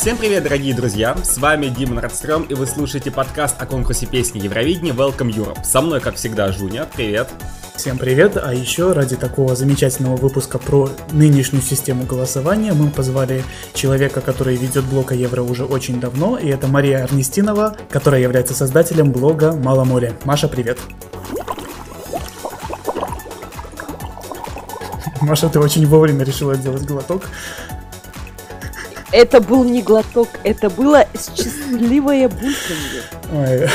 Всем привет, дорогие друзья! С вами Дима Нордстрём, и вы слушаете подкаст о конкурсе песни Евровидения Welcome Europe. Со мной, как всегда, Жуня. Привет! Всем привет! А еще ради такого замечательного выпуска про нынешнюю систему голосования мы позвали человека, который ведет блог о Евро уже очень давно, и это Мария Арнистинова, которая является создателем блога Мало море. Маша, привет! Маша, ты очень вовремя решила сделать глоток. Это был не глоток, это было счастливое бульканье. Ой.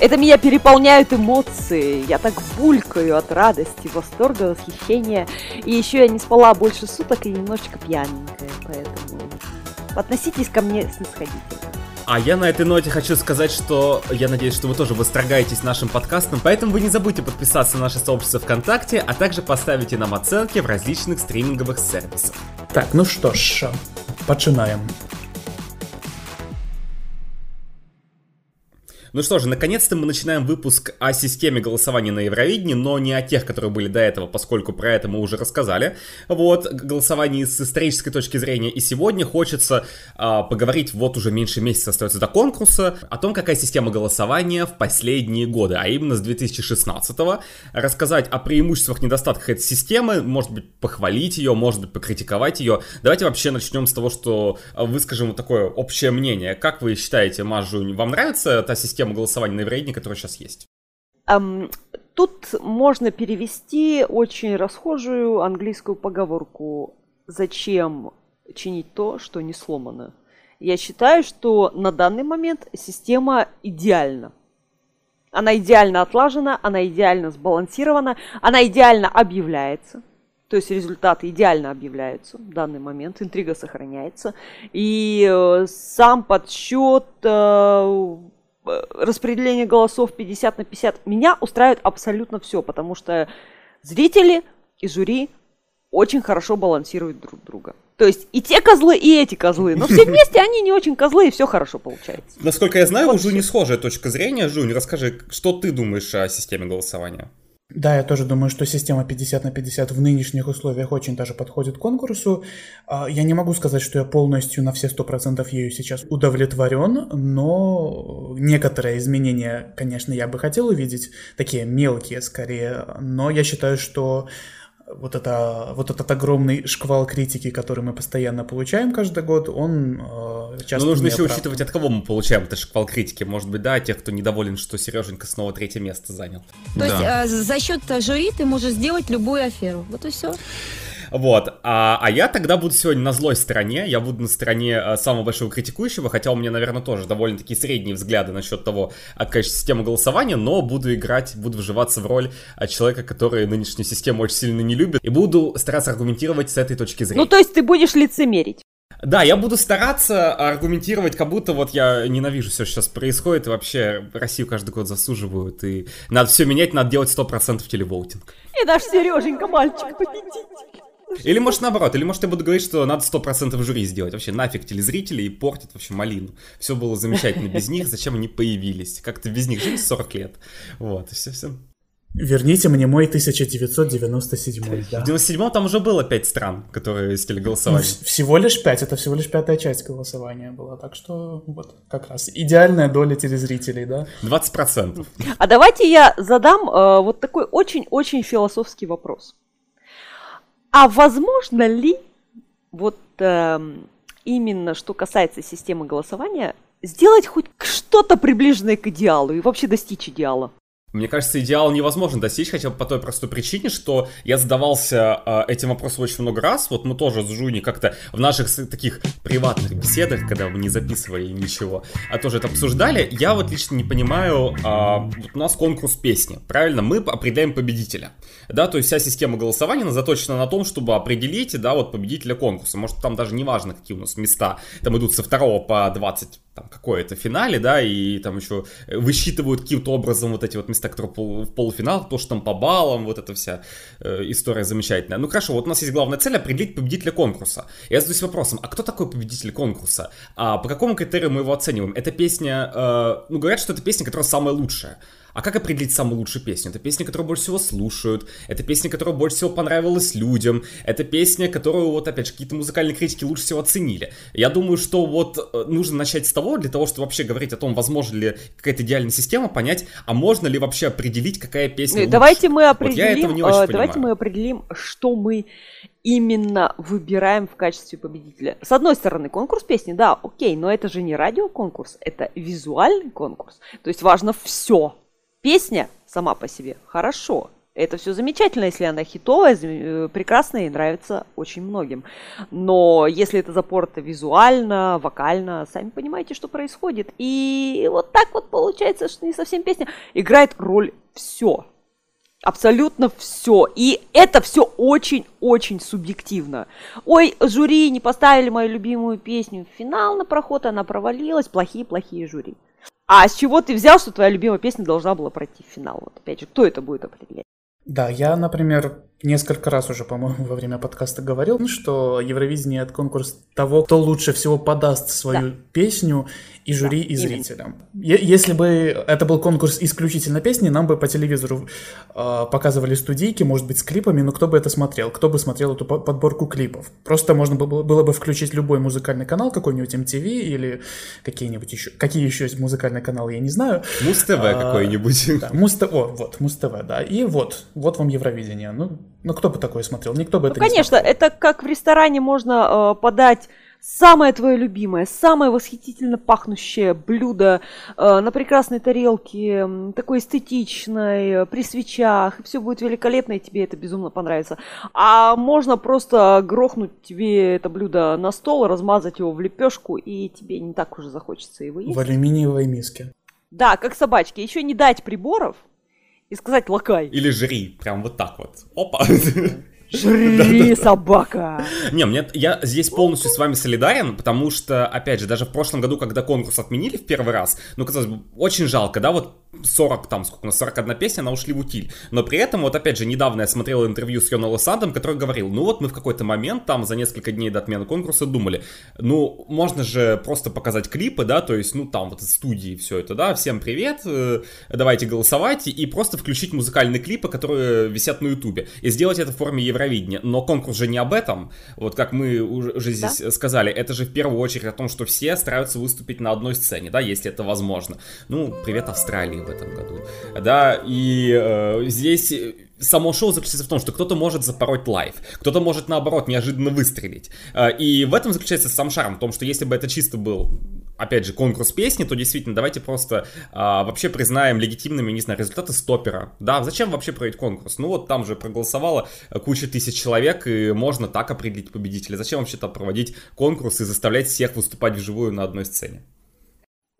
Это меня переполняют эмоции. Я так булькаю от радости, восторга, восхищения. И еще я не спала больше суток и немножечко пьяненькая, поэтому относитесь ко мне снисходительно. А я на этой ноте хочу сказать, что я надеюсь, что вы тоже восторгаетесь нашим подкастом, поэтому вы не забудьте подписаться на наше сообщество ВКонтакте, а также поставите нам оценки в различных стриминговых сервисах. Так, ну что ж, počinājām Ну что же, наконец-то мы начинаем выпуск о системе голосования на Евровидении, но не о тех, которые были до этого, поскольку про это мы уже рассказали. Вот, голосование с исторической точки зрения. И сегодня хочется а, поговорить, вот уже меньше месяца остается до конкурса, о том, какая система голосования в последние годы, а именно с 2016-го. Рассказать о преимуществах, недостатках этой системы, может быть, похвалить ее, может быть, покритиковать ее. Давайте вообще начнем с того, что выскажем вот такое общее мнение. Как вы считаете, Мажу, вам нравится та система, систему голосования на Евровидении, которая сейчас есть? Um, тут можно перевести очень расхожую английскую поговорку «Зачем чинить то, что не сломано?» Я считаю, что на данный момент система идеальна. Она идеально отлажена, она идеально сбалансирована, она идеально объявляется. То есть результаты идеально объявляются в данный момент, интрига сохраняется. И э, сам подсчет Э, распределение голосов 50 на 50, меня устраивает абсолютно все, потому что зрители и жюри очень хорошо балансируют друг друга. То есть и те козлы, и эти козлы. Но все вместе они не очень козлы, и все хорошо получается. Насколько я знаю, вот у Жуни схожая точка зрения. Жунь, расскажи, что ты думаешь о системе голосования? Да, я тоже думаю, что система 50 на 50 в нынешних условиях очень даже подходит к конкурсу. А, я не могу сказать, что я полностью на все 100% ею сейчас удовлетворен, но некоторые изменения, конечно, я бы хотел увидеть, такие мелкие скорее, но я считаю, что вот, это, вот этот огромный шквал критики, который мы постоянно получаем каждый год, он э, часто Но нужно еще оправдан. учитывать, от кого мы получаем этот шквал критики. Может быть, да, тех, кто недоволен, что Сереженька снова третье место занял. То да. есть э, за счет жюри ты можешь сделать любую аферу. Вот и все. Вот. А, а я тогда буду сегодня на злой стороне. Я буду на стороне а, самого большого критикующего, хотя у меня, наверное, тоже довольно-таки средние взгляды насчет того, а, конечно, системы голосования, но буду играть, буду вживаться в роль а, человека, который нынешнюю систему очень сильно не любит, и буду стараться аргументировать с этой точки зрения. Ну, то есть ты будешь лицемерить? Да, я буду стараться аргументировать, как будто вот я ненавижу все, что сейчас происходит, и вообще Россию каждый год засуживают, и надо все менять, надо делать 100% телевоутинг. И наш Сереженька, мальчик, победитель. Или может наоборот, или может я буду говорить, что надо 100% жюри сделать. Вообще нафиг телезрители и портят вообще малину. Все было замечательно без них, зачем они появились? Как-то без них жили 40 лет. Вот, и все, все. Верните мне мой 1997. Да. В 97 там уже было 5 стран, которые голосование. Ну, всего лишь 5, это всего лишь пятая часть голосования была. Так что вот как раз идеальная доля телезрителей, да? 20%. А давайте я задам э, вот такой очень-очень философский вопрос. А возможно ли вот э, именно что касается системы голосования, сделать хоть что-то приближенное к идеалу и вообще достичь идеала? Мне кажется, идеал невозможно достичь, хотя бы по той простой причине, что я задавался э, этим вопросом очень много раз. Вот мы тоже с Жуни как-то в наших таких приватных беседах, когда мы не записывали ничего, а тоже это обсуждали. Я вот лично не понимаю, э, вот у нас конкурс песни, правильно? Мы определяем победителя, да, то есть вся система голосования заточена на том, чтобы определить, да, вот победителя конкурса. Может, там даже не важно, какие у нас места, там идут со второго по 20 там какое-то финале, да, и там еще высчитывают каким-то образом вот эти вот места, которые в полуфинал, то, что там по баллам, вот эта вся э, история замечательная. Ну хорошо, вот у нас есть главная цель определить победителя конкурса. Я задаюсь вопросом, а кто такой победитель конкурса? А по какому критерию мы его оцениваем? Эта песня, э, ну говорят, что это песня, которая самая лучшая. А как определить самую лучшую песню? Это песня, которую больше всего слушают, это песня, которая больше всего понравилась людям, это песня, которую, вот опять же, какие-то музыкальные критики лучше всего оценили. Я думаю, что вот э, нужно начать с того, для того, чтобы вообще говорить о том, возможно ли какая-то идеальная система, понять, а можно ли вообще определить, какая песня лучше. Давайте мы определим, вот очень давайте понимаю. мы определим, что мы именно выбираем в качестве победителя. С одной стороны, конкурс песни, да, окей, но это же не радиоконкурс, это визуальный конкурс. То есть важно все. Песня сама по себе хорошо, это все замечательно, если она хитовая, э, прекрасная и нравится очень многим. Но если это запорто визуально, вокально, сами понимаете, что происходит. И вот так вот получается, что не совсем песня играет роль все. Абсолютно все. И это все очень-очень субъективно. Ой, жюри не поставили мою любимую песню в финал на проход, она провалилась. Плохие-плохие жюри. А с чего ты взял, что твоя любимая песня должна была пройти в финал? Вот опять же, кто это будет определять? Да, я, например, несколько раз уже, по-моему, во время подкаста говорил, что Евровидение — это конкурс того, кто лучше всего подаст свою да. песню и жюри, да, и зрителям. Если бы это был конкурс исключительно песни, нам бы по телевизору э, показывали студийки, может быть, с клипами, но кто бы это смотрел? Кто бы смотрел эту подборку клипов? Просто можно было, было бы включить любой музыкальный канал, какой-нибудь MTV или какие-нибудь еще... Какие еще есть музыкальные каналы, я не знаю. Муз-ТВ а, какой-нибудь. Да, Муз-ТВ, вот, Муз-ТВ, да. И вот, вот вам Евровидение. Ну, ну кто бы такое смотрел? Никто бы ну, это конечно, не смотрел. это как в ресторане можно э, подать самое твое любимое, самое восхитительно пахнущее блюдо э, на прекрасной тарелке, такой эстетичной, э, при свечах, и все будет великолепно, и тебе это безумно понравится. А можно просто грохнуть тебе это блюдо на стол, размазать его в лепешку, и тебе не так уже захочется его есть. В алюминиевой миске. Да, как собачки. Еще не дать приборов и сказать лакай. Или жри, прям вот так вот. Опа. Жри, собака! Не, мне, я здесь полностью с вами солидарен, потому что, опять же, даже в прошлом году, когда конкурс отменили в первый раз, ну, казалось бы, очень жалко, да, вот 40, там, сколько у нас, 41 песня, она ушли в утиль. Но при этом, вот опять же, недавно я смотрел интервью с Йоном Лосандом, который говорил, ну вот мы в какой-то момент, там, за несколько дней до отмены конкурса думали, ну, можно же просто показать клипы, да, то есть, ну, там, вот из студии все это, да, всем привет, э, давайте голосовать, и просто включить музыкальные клипы, которые висят на ютубе, и сделать это в форме Евровидения. Но конкурс же не об этом, вот как мы уже здесь да? сказали, это же в первую очередь о том, что все стараются выступить на одной сцене, да, если это возможно. Ну, привет Австралии в этом году. Да, и э, здесь само шоу заключается в том, что кто-то может запороть live, кто-то может, наоборот, неожиданно выстрелить. Э, и в этом заключается сам шарм, в том, что если бы это чисто был, опять же, конкурс песни, то действительно давайте просто а, вообще признаем легитимными, не знаю, результаты стопера. Да, зачем вообще проводить конкурс? Ну вот там же проголосовало куча тысяч человек, и можно так определить победителя. Зачем вообще там проводить конкурс и заставлять всех выступать вживую на одной сцене?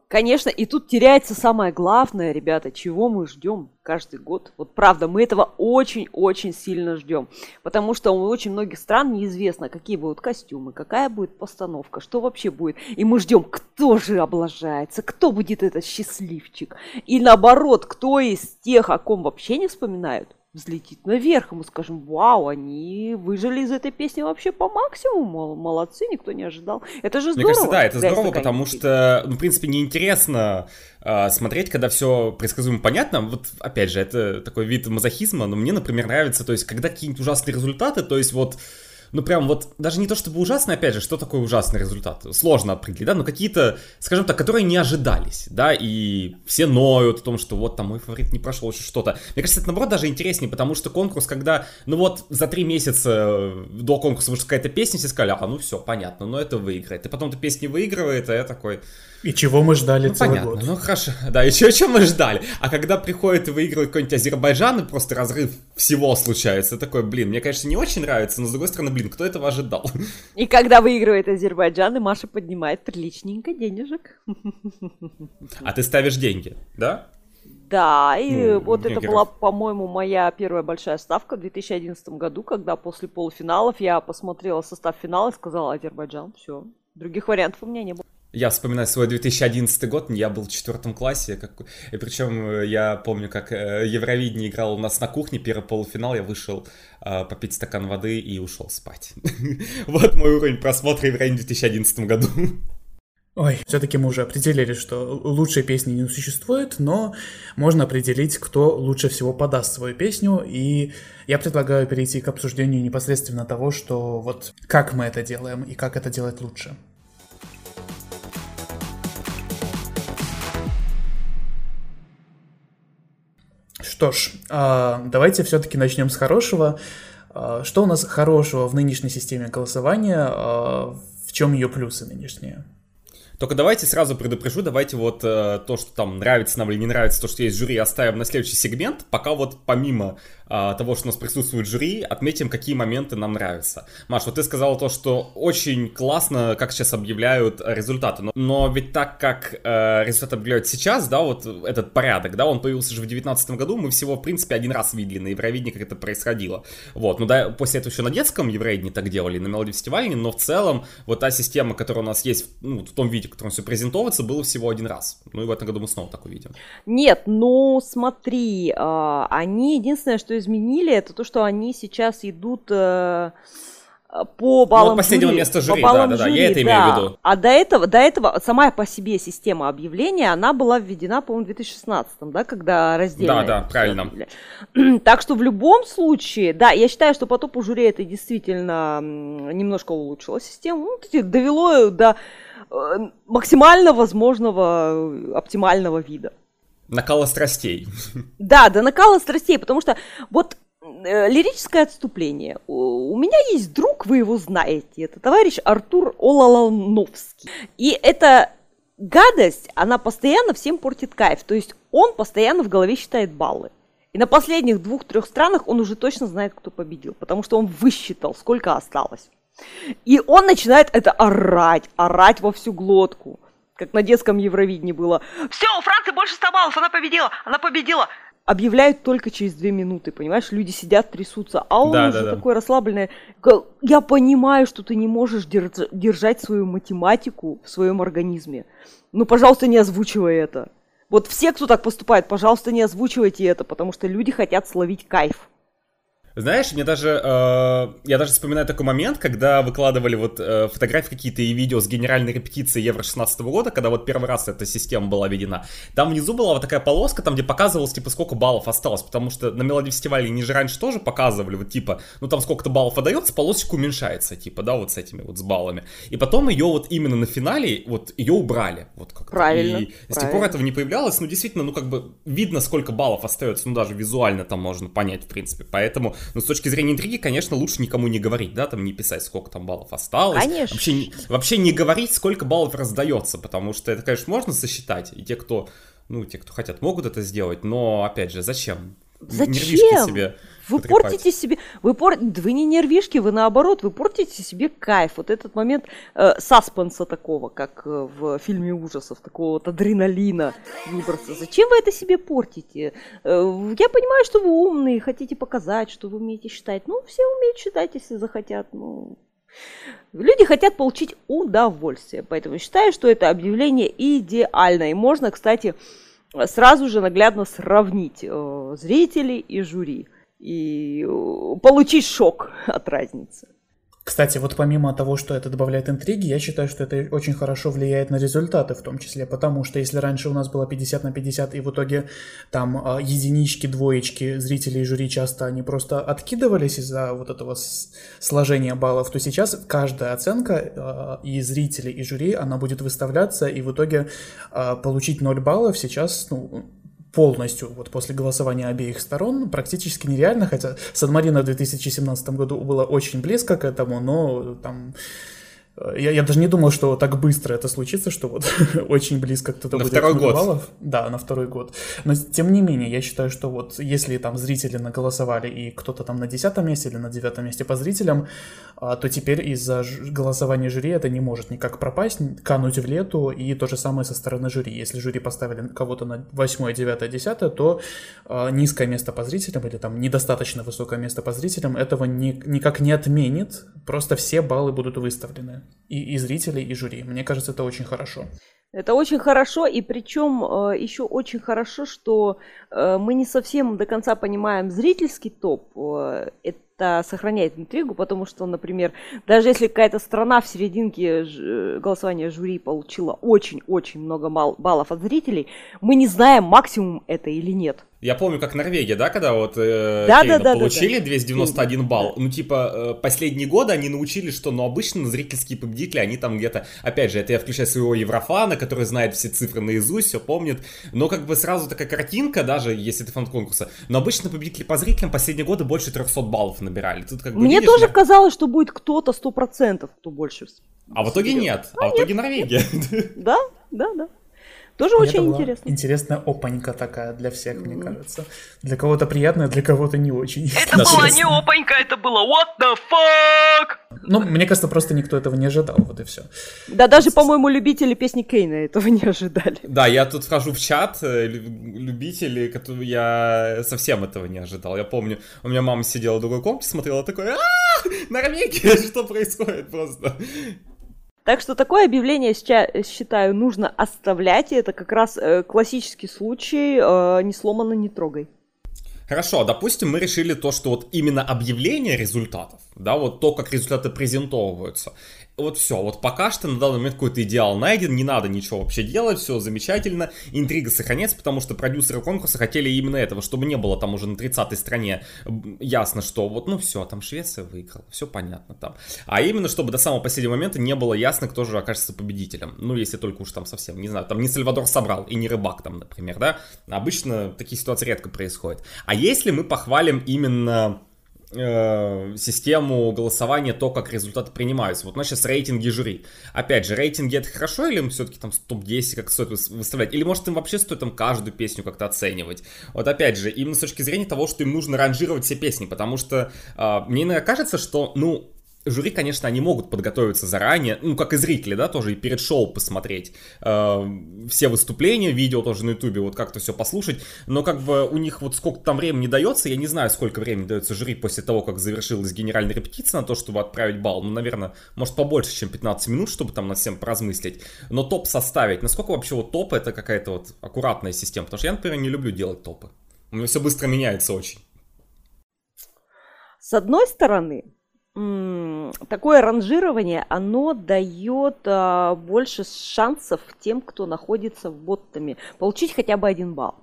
Конечно, и тут теряется самое главное, ребята, чего мы ждем каждый год. Вот правда, мы этого очень-очень сильно ждем. Потому что у очень многих стран неизвестно, какие будут костюмы, какая будет постановка, что вообще будет. И мы ждем, кто же облажается, кто будет этот счастливчик. И наоборот, кто из тех, о ком вообще не вспоминают, взлетит наверх, и мы скажем, вау, они выжили из этой песни вообще по максимуму, молодцы, никто не ожидал. Это же здорово. Мне кажется, да, это здорово, потому что, ну, в принципе, неинтересно э, смотреть, когда все предсказуемо понятно. Вот, опять же, это такой вид мазохизма, но мне, например, нравится, то есть, когда какие-нибудь ужасные результаты, то есть, вот ну прям вот, даже не то чтобы ужасный, опять же, что такое ужасный результат? Сложно определить, да, но какие-то, скажем так, которые не ожидались, да, и все ноют о том, что вот там мой фаворит не прошел, еще что-то. Мне кажется, это наоборот даже интереснее, потому что конкурс, когда, ну вот, за три месяца э, до конкурса вышла какая-то песня, все сказали, а, ну все, понятно, но это выиграет. И потом эта песня выигрывает, а я такой, и чего мы ждали ну, целый понятно, год. Ну хорошо, да, и чего, мы ждали. А когда приходит и выигрывает какой-нибудь Азербайджан, и просто разрыв всего случается, такой, блин, мне, конечно, не очень нравится, но с другой стороны, блин, кто этого ожидал? И когда выигрывает Азербайджан, и Маша поднимает приличненько денежек. А ты ставишь деньги, да? Да, и ну, вот это была, по-моему, моя первая большая ставка в 2011 году, когда после полуфиналов я посмотрела состав финала и сказала Азербайджан, все, других вариантов у меня не было. Я вспоминаю свой 2011 год, я был в четвертом классе, как... и причем э, я помню, как э, Евровидение играл у нас на кухне, первый полуфинал, я вышел э, попить стакан воды и ушел спать. Вот мой уровень просмотра Евровидения в 2011 году. Ой, все-таки мы уже определили, что лучшей песни не существует, но можно определить, кто лучше всего подаст свою песню, и я предлагаю перейти к обсуждению непосредственно того, что вот как мы это делаем и как это делать лучше. Что ж, а, давайте все-таки начнем с хорошего. А, что у нас хорошего в нынешней системе голосования? А, в чем ее плюсы нынешние? Только давайте сразу предупрежу, давайте вот э, то, что там нравится нам или не нравится, то, что есть жюри, оставим на следующий сегмент, пока вот помимо э, того, что у нас присутствует жюри, отметим, какие моменты нам нравятся. Маш, вот ты сказала то, что очень классно, как сейчас объявляют результаты, но, но ведь так как э, результаты объявляют сейчас, да, вот этот порядок, да, он появился же в 2019 году, мы всего, в принципе, один раз видели на Евровидении, как это происходило. Вот, ну да, после этого еще на детском Евровидении так делали, на Мелодии фестивале, но в целом вот та система, которая у нас есть, ну, в том виде, в котором все презентоваться, было всего один раз. Ну и в этом году мы снова так увидим. Нет, ну смотри, э, они единственное, что изменили, это то, что они сейчас идут э, по баллам ну, последнего жюри. места жюри, по да, да, да, я это имею да. в виду. А до этого, до этого сама по себе система объявления, она была введена, по-моему, в 2016, да, когда раздельно. Да, да, правильно. Так что в любом случае, да, я считаю, что по топу жюри это действительно немножко улучшило систему, ну, довело до Э, максимально возможного э, оптимального вида. Накала страстей. Да, до накала страстей, потому что вот э, лирическое отступление. У меня есть друг, вы его знаете, это товарищ Артур Олалановский. И эта гадость, она постоянно всем портит кайф. То есть он постоянно в голове считает баллы. И на последних двух-трех странах он уже точно знает, кто победил, потому что он высчитал, сколько осталось. И он начинает это орать, орать во всю глотку. Как на детском Евровидении было. Все, у Франции больше 100 баллов, она победила, она победила. Объявляют только через две минуты, понимаешь? Люди сидят, трясутся, а он да, уже да, да. такой расслабленный. Я понимаю, что ты не можешь держать свою математику в своем организме. Ну, пожалуйста, не озвучивай это. Вот все, кто так поступает, пожалуйста, не озвучивайте это, потому что люди хотят словить кайф. Знаешь, мне даже, э, я даже вспоминаю такой момент, когда выкладывали вот э, фотографии какие-то и видео с генеральной репетиции Евро 16 года, когда вот первый раз эта система была введена. Там внизу была вот такая полоска, там где показывалось, типа, сколько баллов осталось, потому что на Мелодии фестивале они же раньше тоже показывали, вот типа, ну там сколько-то баллов отдается, полосочка уменьшается, типа, да, вот с этими вот с баллами. И потом ее вот именно на финале, вот ее убрали. Вот как правильно. И с тех пор этого не появлялось, ну действительно, ну как бы видно, сколько баллов остается, ну даже визуально там можно понять, в принципе. Поэтому но с точки зрения интриги, конечно, лучше никому не говорить, да, там не писать, сколько там баллов осталось. Конечно. Вообще, вообще не говорить, сколько баллов раздается, потому что это, конечно, можно сосчитать, и те, кто, ну, те, кто хотят, могут это сделать, но, опять же, зачем? Зачем? себе вы потрепать. портите себе, вы, пор... вы не нервишки, вы наоборот, вы портите себе кайф. Вот этот момент э, саспенса такого, как э, в фильме ужасов, такого вот адреналина выброса. Зачем вы это себе портите? Э, я понимаю, что вы умные, хотите показать, что вы умеете считать. Ну, все умеют считать, если захотят. Ну, Люди хотят получить удовольствие, поэтому считаю, что это объявление идеальное. И можно, кстати, сразу же наглядно сравнить э, зрителей и жюри и э, получить шок от разницы. Кстати, вот помимо того, что это добавляет интриги, я считаю, что это очень хорошо влияет на результаты в том числе, потому что если раньше у нас было 50 на 50, и в итоге там а, единички, двоечки, зрителей и жюри часто они просто откидывались из-за вот этого сложения баллов, то сейчас каждая оценка а, и зрителей, и жюри, она будет выставляться, и в итоге а, получить 0 баллов сейчас, ну, полностью вот после голосования обеих сторон практически нереально, хотя Сан-Марино в 2017 году было очень близко к этому, но там я, я даже не думал, что так быстро это случится, что вот очень близко кто-то на будет второй год. баллов. Да, на второй год. Но тем не менее, я считаю, что вот если там зрители наголосовали и кто-то там на десятом месте или на девятом месте по зрителям, а, то теперь из-за голосования жюри это не может никак пропасть, кануть в лету, и то же самое со стороны жюри. Если жюри поставили кого-то на восьмое, девятое, десятое, то а, низкое место по зрителям или там недостаточно высокое место по зрителям этого ни, никак не отменит, просто все баллы будут выставлены и, и зрителей, и жюри. Мне кажется, это очень хорошо. Это очень хорошо, и причем э, еще очень хорошо, что э, мы не совсем до конца понимаем зрительский топ. Э, это сохраняет интригу, потому что, например, даже если какая-то страна в серединке ж- голосования жюри получила очень-очень много баллов от зрителей, мы не знаем, максимум это или нет. Я помню, как Норвегия, да, когда вот э, да, да, да, получили да, да. 291 балл. Ну, типа, э, последние годы они научились, что, ну, обычно зрительские победители, они там где-то, опять же, это я включаю своего Еврофана, который знает все цифры наизусть, все помнит. Но как бы сразу такая картинка, даже если ты фан конкурса. Но обычно победители по зрителям последние годы больше 300 баллов набирали. Тут как бы Мне видишь, тоже я... казалось, что будет кто-то 100%, кто больше. А в итоге нет. А, а в итоге Норвегия. Да, да, да. Тоже И очень интересно. Интересная опанька такая для всех, mm. мне кажется. Для кого-то приятная, для кого-то не очень. Это была не опанька, это было what the fuck! Ну, мне кажется, просто никто этого не ожидал, вот и все. Да, даже, по-моему, любители песни Кейна этого не ожидали. Да, я тут вхожу в чат, э, любители, которые я совсем этого не ожидал. Я помню, у меня мама сидела в другой комнате, смотрела такой, а Норвегия, что происходит просто? Так что такое объявление, считаю, нужно оставлять. И это как раз э, классический случай э, «не сломано, не трогай». Хорошо, допустим, мы решили то, что вот именно объявление результатов, да, вот то, как результаты презентовываются, вот все, вот пока что на данный момент какой-то идеал найден, не надо ничего вообще делать, все замечательно, интрига сохраняется, потому что продюсеры конкурса хотели именно этого, чтобы не было там уже на 30-й стране ясно, что вот, ну все, там Швеция выиграла, все понятно там. А именно, чтобы до самого последнего момента не было ясно, кто же окажется победителем. Ну, если только уж там совсем, не знаю, там не Сальвадор собрал и не Рыбак там, например, да. Обычно такие ситуации редко происходят. А если мы похвалим именно э, систему голосования, то, как результаты принимаются. Вот у нас сейчас рейтинги жюри. Опять же, рейтинги это хорошо или им все-таки там топ-10 как стоит выставлять? Или может им вообще стоит там каждую песню как-то оценивать? Вот опять же, именно с точки зрения того, что им нужно ранжировать все песни, потому что э, мне иногда кажется, что, ну, жюри, конечно, они могут подготовиться заранее, ну, как и зрители, да, тоже и перед шоу посмотреть э, все выступления, видео тоже на ютубе, вот как-то все послушать, но как бы у них вот сколько там времени дается, я не знаю, сколько времени дается жюри после того, как завершилась генеральная репетиция на то, чтобы отправить балл, ну, наверное, может побольше, чем 15 минут, чтобы там над всем поразмыслить, но топ составить, насколько вообще вот топ это какая-то вот аккуратная система, потому что я, например, не люблю делать топы, у меня все быстро меняется очень. С одной стороны, такое ранжирование, оно дает а, больше шансов тем, кто находится в боттами, получить хотя бы один балл.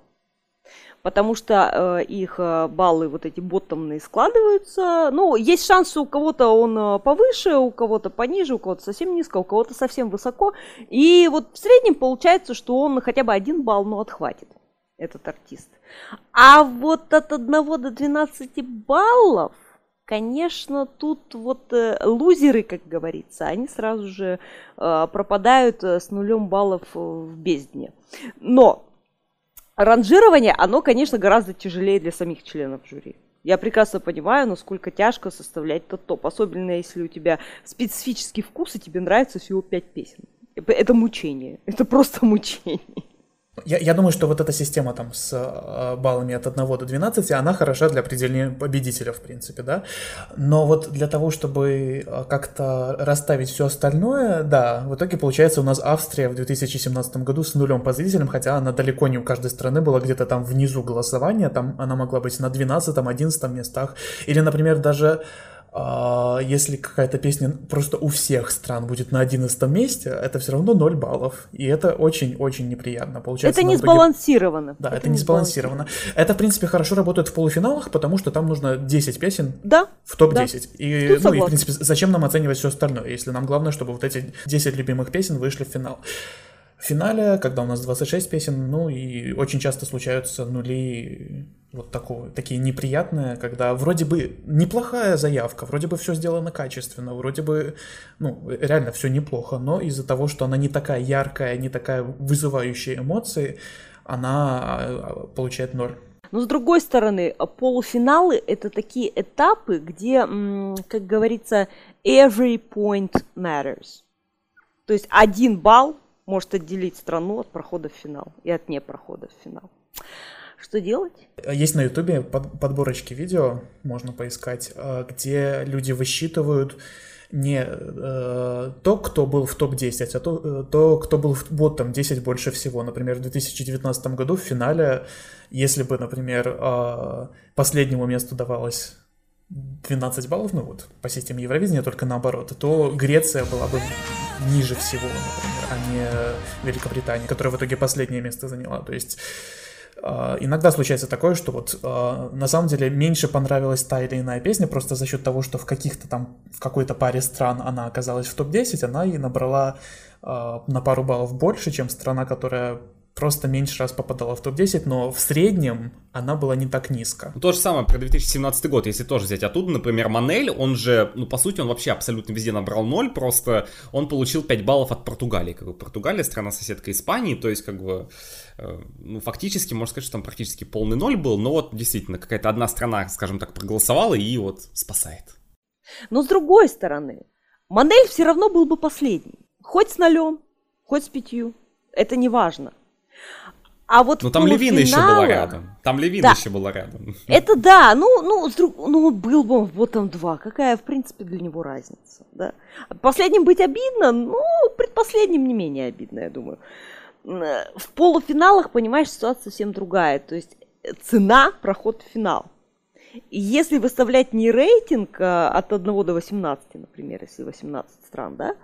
Потому что э, их э, баллы вот эти боттомные складываются. Ну, есть шанс, у кого-то он э, повыше, у кого-то пониже, у кого-то совсем низко, у кого-то совсем высоко. И вот в среднем получается, что он хотя бы один балл, но отхватит этот артист. А вот от 1 до 12 баллов конечно, тут вот э, лузеры, как говорится, они сразу же э, пропадают э, с нулем баллов в бездне. Но ранжирование, оно, конечно, гораздо тяжелее для самих членов жюри. Я прекрасно понимаю, насколько тяжко составлять тот топ, особенно если у тебя специфический вкус и тебе нравится всего пять песен. Это мучение, это просто мучение. Я, я думаю, что вот эта система там с э, баллами от 1 до 12, она хороша для определения победителя, в принципе, да. Но вот для того, чтобы э, как-то расставить все остальное, да, в итоге получается у нас Австрия в 2017 году с нулем по зрителям, хотя она далеко не у каждой страны была где-то там внизу голосования, там она могла быть на 12-11 местах. Или, например, даже если какая-то песня просто у всех стран будет на 11 месте, это все равно 0 баллов. И это очень-очень неприятно. Получается, это не сбалансировано. Да, это, это не сбалансировано. Это, в принципе, хорошо работает в полуфиналах, потому что там нужно 10 песен да, в топ-10. Да. И, ну, и, в принципе, зачем нам оценивать все остальное, если нам главное, чтобы вот эти 10 любимых песен вышли в финал. Финале, когда у нас 26 песен, ну и очень часто случаются нули вот такого, такие неприятные, когда вроде бы неплохая заявка, вроде бы все сделано качественно, вроде бы, ну, реально все неплохо, но из-за того, что она не такая яркая, не такая вызывающая эмоции, она а, получает ноль. Но с другой стороны, полуфиналы это такие этапы, где, как говорится, every point matters. То есть один балл может отделить страну от прохода в финал и от непрохода в финал. Что делать? Есть на Ютубе подборочки видео, можно поискать, э, где люди высчитывают не э, то, кто был в топ-10, а то, э, то, кто был в ботом 10 больше всего. Например, в 2019 году в финале, если бы, например, последнему месту давалось 12 баллов, ну вот, по системе Евровидения, только наоборот, то Греция была бы ниже всего, например, а не Великобритания, которая в итоге последнее место заняла. То есть а, иногда случается такое, что вот а, на самом деле меньше понравилась та или иная песня просто за счет того, что в каких-то там, в какой-то паре стран она оказалась в топ-10, она и набрала а, на пару баллов больше, чем страна, которая просто меньше раз попадала в топ-10, но в среднем она была не так низко. То же самое про 2017 год, если тоже взять оттуда, например, Манель, он же, ну, по сути, он вообще абсолютно везде набрал 0, просто он получил 5 баллов от Португалии, как бы Португалия страна-соседка Испании, то есть, как бы, э, ну, фактически, можно сказать, что там практически полный ноль был, но вот, действительно, какая-то одна страна, скажем так, проголосовала и вот спасает. Но с другой стороны, Манель все равно был бы последний. Хоть с нолем, хоть с пятью. Это не важно. А вот ну там Левина еще была рядом. Там Левина да. еще была рядом. Это да, ну, ну, друг, ну был бы он в Ботом 2. Какая, в принципе, для него разница? Да? Последним быть обидно, ну, предпоследним не менее обидно, я думаю. В полуфиналах, понимаешь, ситуация совсем другая. То есть цена проход в финал. И если выставлять не рейтинг а, от 1 до 18, например, если 18 стран, да,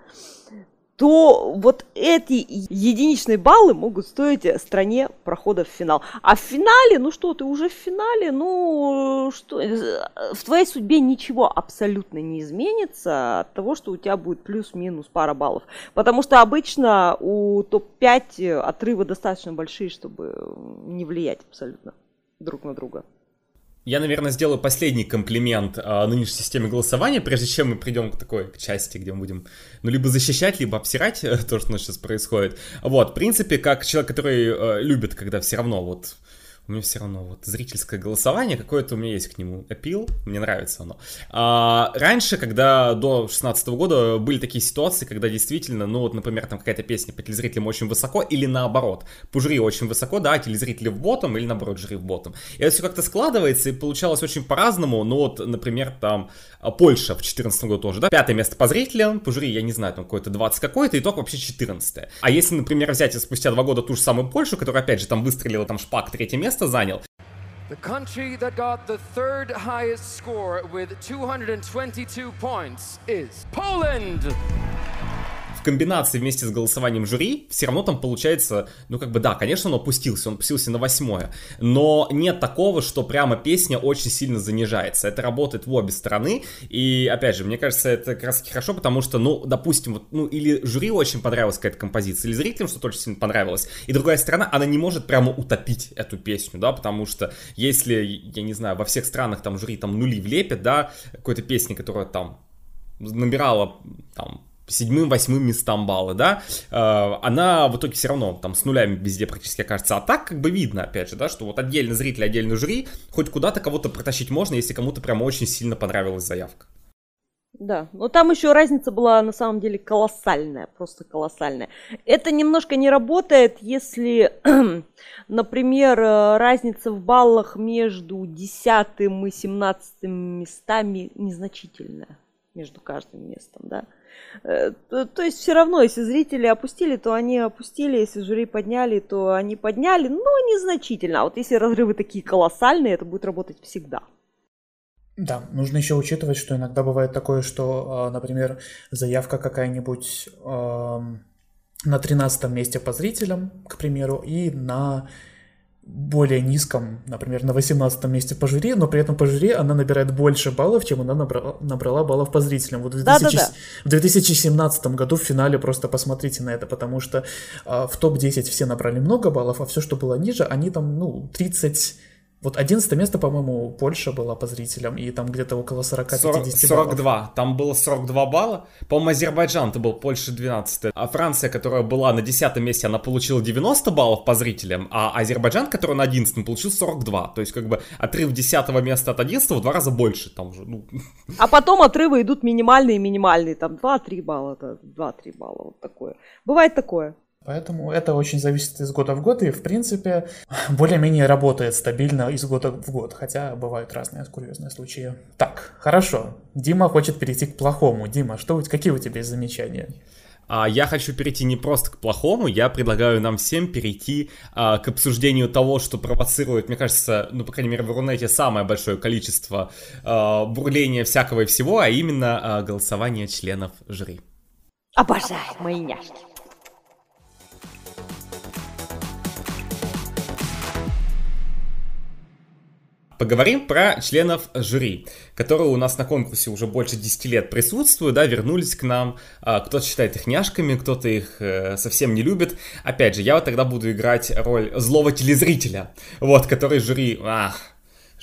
то вот эти единичные баллы могут стоить стране прохода в финал. А в финале, ну что, ты уже в финале, ну что, э, в твоей судьбе ничего абсолютно не изменится от того, что у тебя будет плюс-минус пара баллов. Потому что обычно у топ-5 отрывы достаточно большие, чтобы не влиять абсолютно друг на друга. Я, наверное, сделаю последний комплимент а, нынешней системе голосования, прежде чем мы придем к такой к части, где мы будем, ну, либо защищать, либо обсирать то, что у нас сейчас происходит. Вот, в принципе, как человек, который э, любит, когда все равно вот у меня все равно вот зрительское голосование, какое-то у меня есть к нему appeal, мне нравится оно. А, раньше, когда до 16 года были такие ситуации, когда действительно, ну вот, например, там какая-то песня по телезрителям очень высоко, или наоборот, по жюри очень высоко, да, телезрители в ботом, или наоборот, жюри в ботом. И это все как-то складывается, и получалось очень по-разному, ну вот, например, там а, Польша в 14 году тоже, да, пятое место по зрителям, по жюри, я не знаю, там какое-то 20 какое-то, итог вообще 14 А если, например, взять спустя два года ту же самую Польшу, которая, опять же, там выстрелила, там шпак третье место, место занял. The country that got the third highest score with 222 points is Poland Комбинации вместе с голосованием жюри, все равно там получается, ну как бы да, конечно, он опустился, он опустился на восьмое, но нет такого, что прямо песня очень сильно занижается. Это работает в обе стороны, и опять же, мне кажется, это как раз хорошо, потому что, ну, допустим, вот, ну, или жюри очень понравилась какая-то композиция, или зрителям что-то очень сильно понравилось, и другая сторона, она не может прямо утопить эту песню, да, потому что если, я не знаю, во всех странах там жюри там нули влепят, да, какой-то песни, которая там набирала там седьмым, восьмым местам баллы, да, э, она в итоге все равно там с нулями везде практически окажется. А так как бы видно, опять же, да, что вот отдельно зритель, отдельно жюри, хоть куда-то кого-то протащить можно, если кому-то прямо очень сильно понравилась заявка. Да, но там еще разница была на самом деле колоссальная, просто колоссальная. Это немножко не работает, если, например, э, разница в баллах между 10 и 17 местами незначительная между каждым местом, да. Э, то, то есть все равно, если зрители опустили, то они опустили, если жюри подняли, то они подняли, но незначительно. А вот если разрывы такие колоссальные, это будет работать всегда. Да, нужно еще учитывать, что иногда бывает такое, что, а, например, заявка какая-нибудь на 13 месте по зрителям, к примеру, и на более низком, например, на 18 месте по жюри, но при этом по жюри она набирает больше баллов, чем она набрала, набрала баллов по зрителям. Вот в, 2000, да, да, да. в 2017 году в финале просто посмотрите на это, потому что э, в топ-10 все набрали много баллов, а все, что было ниже, они там, ну, 30 вот 11 место, по-моему, Польша была по зрителям, и там где-то около 40-50 баллов. 42, там было 42 балла. По-моему, Азербайджан это был, Польша 12. А Франция, которая была на 10 месте, она получила 90 баллов по зрителям, а Азербайджан, который на 11 получил 42. То есть, как бы, отрыв 10 места от 11 в два раза больше там уже. Ну. А потом отрывы идут минимальные-минимальные, там 2-3 балла, 2-3 балла, вот такое. Бывает такое. Поэтому это очень зависит из года в год и, в принципе, более-менее работает стабильно из года в год, хотя бывают разные курьезные случаи. Так, хорошо. Дима хочет перейти к плохому. Дима, что, какие у тебя есть замечания? а, я хочу перейти не просто к плохому, я предлагаю нам всем перейти а, к обсуждению того, что провоцирует, мне кажется, ну, по крайней мере, в Рунете самое большое количество а, бурления всякого и всего, а именно а, голосование членов жюри. Обожаю мои няшки. Поговорим про членов жюри, которые у нас на конкурсе уже больше 10 лет присутствуют, да, вернулись к нам. А, кто-то считает их няшками, кто-то их э, совсем не любит. Опять же, я вот тогда буду играть роль злого телезрителя, вот, который жюри... Ах,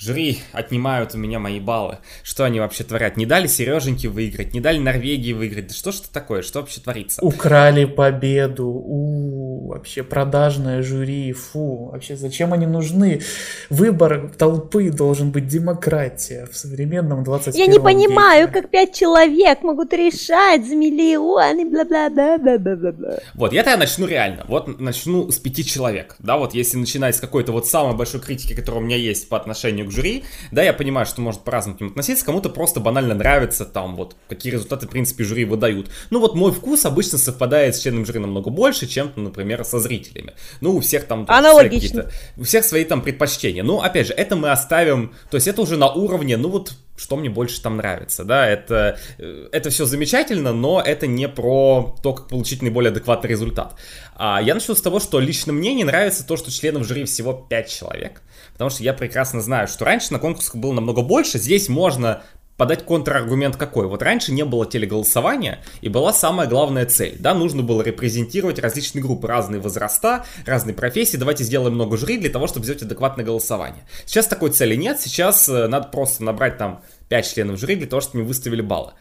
Жюри отнимают у меня мои баллы. Что они вообще творят? Не дали Сереженьке выиграть, не дали Норвегии выиграть. Да что ж это такое? Что вообще творится? Украли победу. У, вообще продажное жюри. Фу, вообще зачем они нужны? Выбор толпы должен быть демократия в современном 21 Я не понимаю, веке. как пять человек могут решать за миллионы, бла-бла-бла-бла-бла-бла. Вот, я тогда начну реально. Вот начну с пяти человек. Да, вот если начинать с какой-то вот самой большой критики, которая у меня есть по отношению к жюри, да, я понимаю, что может по-разному к ним относиться, кому-то просто банально нравится там вот, какие результаты, в принципе, жюри выдают. Ну вот мой вкус обычно совпадает с членом жюри намного больше, чем, например, со зрителями. Ну, у всех там... там какие-то- У всех свои там предпочтения. Ну, опять же, это мы оставим, то есть это уже на уровне, ну вот, что мне больше там нравится, да, это, э, это все замечательно, но это не про то, как получить наиболее адекватный результат. А я начну с того, что лично мне не нравится то, что членов жюри всего 5 человек, потому что я прекрасно знаю, что раньше на конкурсах было намного больше, здесь можно подать контраргумент какой. Вот раньше не было телеголосования, и была самая главная цель. Да, нужно было репрезентировать различные группы, разные возраста, разные профессии. Давайте сделаем много жюри для того, чтобы сделать адекватное голосование. Сейчас такой цели нет, сейчас э, надо просто набрать там 5 членов жюри для того, чтобы мне выставили баллы.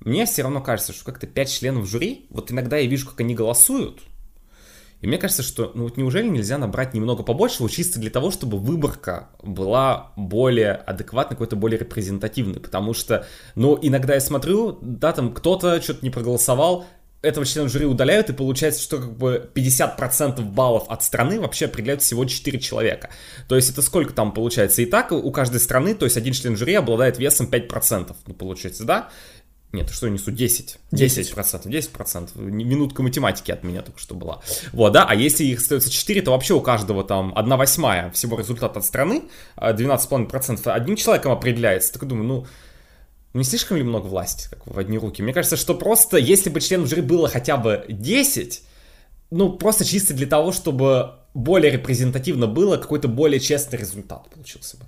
Мне все равно кажется, что как-то 5 членов жюри, вот иногда я вижу, как они голосуют, и мне кажется, что ну вот неужели нельзя набрать немного побольше, вот чисто для того, чтобы выборка была более адекватной, какой-то более репрезентативной. Потому что, ну, иногда я смотрю, да, там кто-то что-то не проголосовал, этого члена жюри удаляют, и получается, что как бы 50% баллов от страны вообще определяют всего 4 человека. То есть это сколько там получается? И так у каждой страны, то есть один член жюри обладает весом 5%, ну, получается, да? Нет, что я несу? 10. 10 процентов. 10 процентов. Минутка математики от меня только что была. Вот, да, а если их остается 4, то вообще у каждого там 1 восьмая всего результата от страны, а 12,5 процентов одним человеком определяется. Так я думаю, ну, не слишком ли много власти как в одни руки? Мне кажется, что просто, если бы членов жюри было хотя бы 10, ну, просто чисто для того, чтобы более репрезентативно было, какой-то более честный результат получился бы.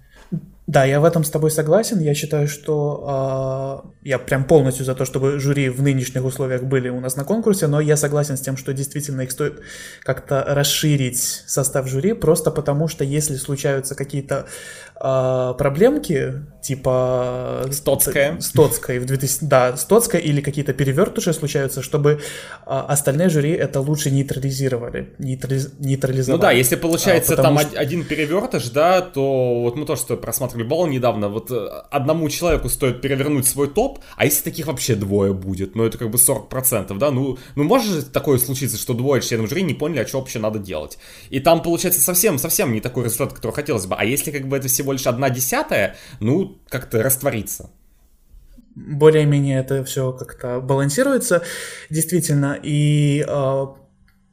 Да, я в этом с тобой согласен. Я считаю, что э, я прям полностью за то, чтобы жюри в нынешних условиях были у нас на конкурсе, но я согласен с тем, что действительно их стоит как-то расширить состав жюри, просто потому что если случаются какие-то э, проблемки, типа... Стоцкая. Стоцкая, в 2000, да, Стоцкая или какие-то перевертыши случаются, чтобы э, остальные жюри это лучше нейтрализировали, нейтрализ, нейтрализовали. Ну да, если получается А, там что- один перевертыш, да, то вот мы тоже просматривали балл недавно, вот э, одному человеку стоит перевернуть свой топ, а если таких вообще двое будет, ну это как бы 40%, да, ну, ну может же такое случиться, что двое членов жюри не поняли, а что вообще надо делать. И там получается совсем, совсем не такой результат, который хотелось бы. А если как бы это всего лишь одна десятая, ну как-то раствориться. более-менее это все как-то балансируется, действительно, и э,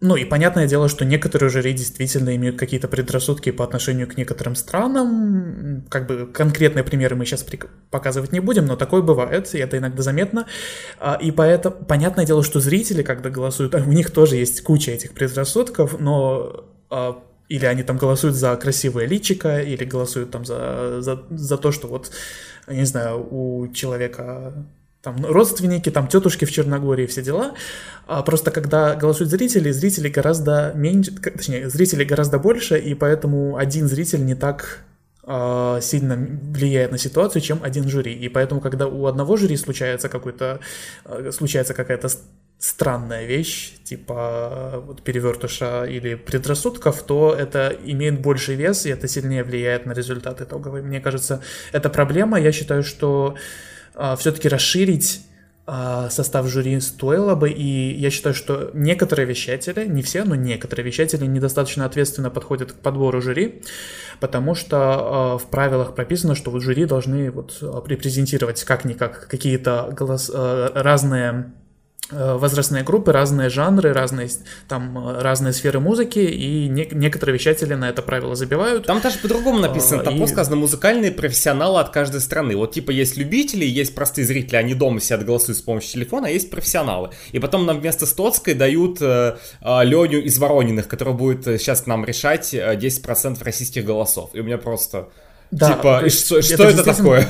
ну и понятное дело, что некоторые жюри действительно имеют какие-то предрассудки по отношению к некоторым странам, как бы конкретные примеры мы сейчас показывать не будем, но такое бывает, и это иногда заметно, А, и поэтому понятное дело, что зрители, когда голосуют, у них тоже есть куча этих предрассудков, но а, или они там голосуют за красивое личико, или голосуют там за, за, за то, что вот, не знаю, у человека там родственники, там тетушки в Черногории, все дела. А просто когда голосуют зрители, зрители гораздо меньше, точнее, зрителей гораздо больше, и поэтому один зритель не так а, сильно влияет на ситуацию, чем один жюри. И поэтому, когда у одного жюри случается какой-то, а, случается какая-то странная вещь, типа вот перевертыша или предрассудков, то это имеет больший вес, и это сильнее влияет на результат итоговый. Мне кажется, это проблема. Я считаю, что все-таки расширить а, состав жюри стоило бы, и я считаю, что некоторые вещатели, не все, но некоторые вещатели недостаточно ответственно подходят к подбору жюри, потому что а, в правилах прописано, что вот жюри должны вот а, репрезентировать как-никак какие-то голос, а, разные Э, возрастные группы, разные жанры, разные, там, э, разные сферы музыки, и не, некоторые вещатели на это правило забивают. Там даже по-другому написано, там и... просто сказано музыкальные профессионалы от каждой страны. Вот типа есть любители, есть простые зрители, они дома сидят, голосуют с помощью телефона, а есть профессионалы. И потом нам вместо Стоцкой дают э, э, Леню из Ворониных, который будет сейчас к нам решать 10% российских голосов. И у меня просто... Да, типа, и что, что это, это такое?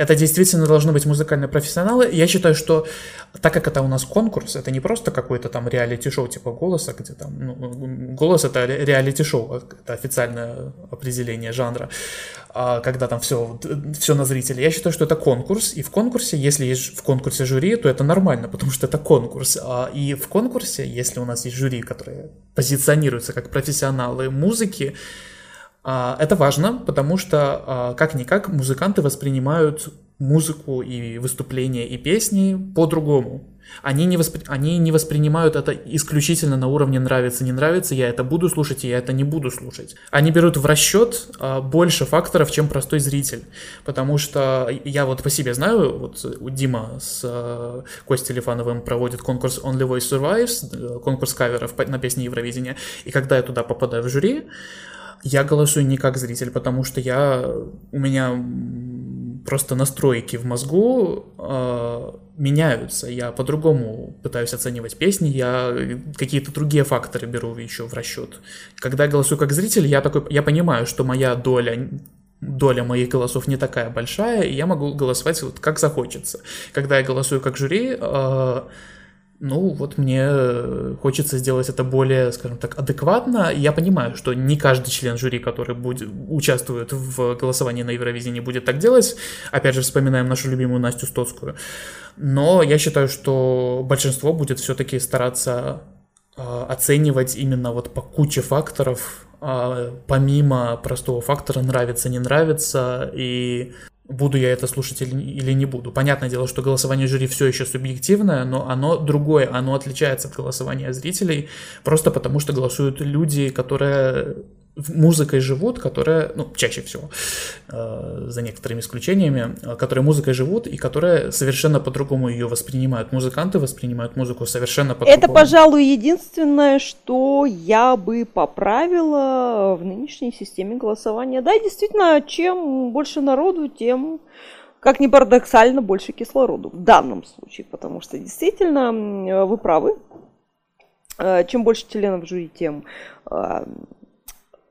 Это действительно должны быть музыкальные профессионалы. Я считаю, что так как это у нас конкурс, это не просто какой-то там реалити-шоу типа голоса, где там ну, голос это реалити-шоу, это официальное определение жанра, а когда там все, все на зрителей. Я считаю, что это конкурс, и в конкурсе, если есть в конкурсе жюри, то это нормально, потому что это конкурс. А, и в конкурсе, если у нас есть жюри, которые позиционируются как профессионалы музыки, а, это важно, потому что, а, как-никак, музыканты воспринимают музыку и выступления и песни по-другому. Они не, воспри... они не воспринимают это исключительно на уровне нравится, не нравится, я это буду слушать, и я это не буду слушать. Они берут в расчет а, больше факторов, чем простой зритель. Потому что я вот по себе знаю, вот Дима с а, Костей Лифановым проводит конкурс Only Voice Survives, э, конкурс каверов на песни Евровидения, и когда я туда попадаю в жюри, я голосую не как зритель, потому что я у меня просто настройки в мозгу э, меняются. Я по-другому пытаюсь оценивать песни, я какие-то другие факторы беру еще в расчет. Когда я голосую как зритель, я такой, я понимаю, что моя доля доля моих голосов не такая большая, и я могу голосовать вот как захочется. Когда я голосую как жюри, э, ну, вот мне э, хочется сделать это более, скажем так, адекватно. Я понимаю, что не каждый член жюри, который будет, участвует в голосовании на Евровидении, будет так делать. Опять же, вспоминаем нашу любимую Настю Стоцкую. Но я считаю, что большинство будет все-таки стараться э, оценивать именно вот по куче факторов, э, помимо простого фактора нравится, не нравится, и буду я это слушать или, или не буду. Понятное дело, что голосование жюри все еще субъективное, но оно другое, оно отличается от голосования зрителей, просто потому что голосуют люди, которые музыкой живут, которые, ну, чаще всего, э, за некоторыми исключениями, э, которые музыкой живут и которые совершенно по-другому ее воспринимают. Музыканты воспринимают музыку совершенно по-другому. Это, пожалуй, единственное, что я бы поправила в нынешней системе голосования. Да, действительно, чем больше народу, тем как ни парадоксально, больше кислороду в данном случае, потому что действительно вы правы. Э, чем больше членов жюри, тем э,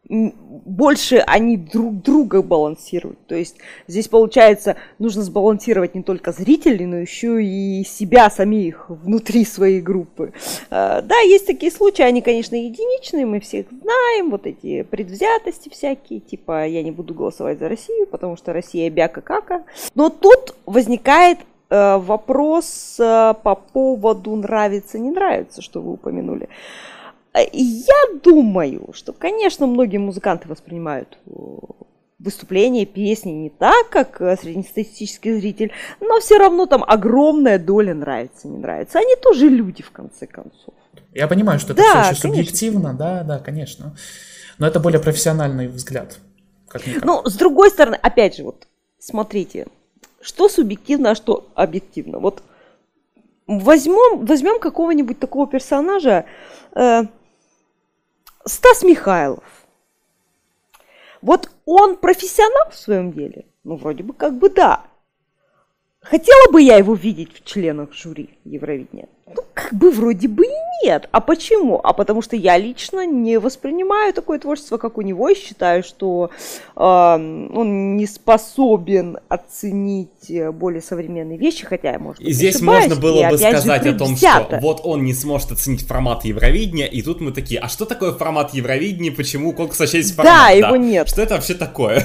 больше они друг друга балансируют. То есть здесь получается нужно сбалансировать не только зрителей, но еще и себя самих внутри своей группы. А, да, есть такие случаи, они, конечно, единичные, мы всех знаем, вот эти предвзятости всякие, типа я не буду голосовать за Россию, потому что Россия бяка-кака. Но тут возникает э, вопрос э, по поводу нравится, не нравится, что вы упомянули. Э, я думаю, что, конечно, многие музыканты воспринимают э, выступления, песни не так, как э, среднестатистический зритель, но все равно там огромная доля нравится, не нравится. Они тоже люди, в конце концов. Я понимаю, что это да, все еще субъективно, да, да, конечно. Но это более профессиональный взгляд. Как ну, с другой стороны, опять же, вот смотрите, что субъективно, а что объективно. Вот возьмем, возьмем какого-нибудь такого персонажа, э, Стас Михайлов. Вот он профессионал в своем деле? Ну, вроде бы как бы да. Хотела бы я его видеть в членах жюри Евровидения? Ну, как бы вроде бы и нет. А почему? А потому что я лично не воспринимаю такое творчество, как у него, и считаю, что э, он не способен оценить э, более современные вещи, хотя я, может быть, И здесь ошибаюсь, можно было и, бы сказать же, о том, что вот он не сможет оценить формат Евровидения, и тут мы такие, а что такое формат Евровидения, почему конкурс вообще есть формат? Да, его нет. Что это вообще такое?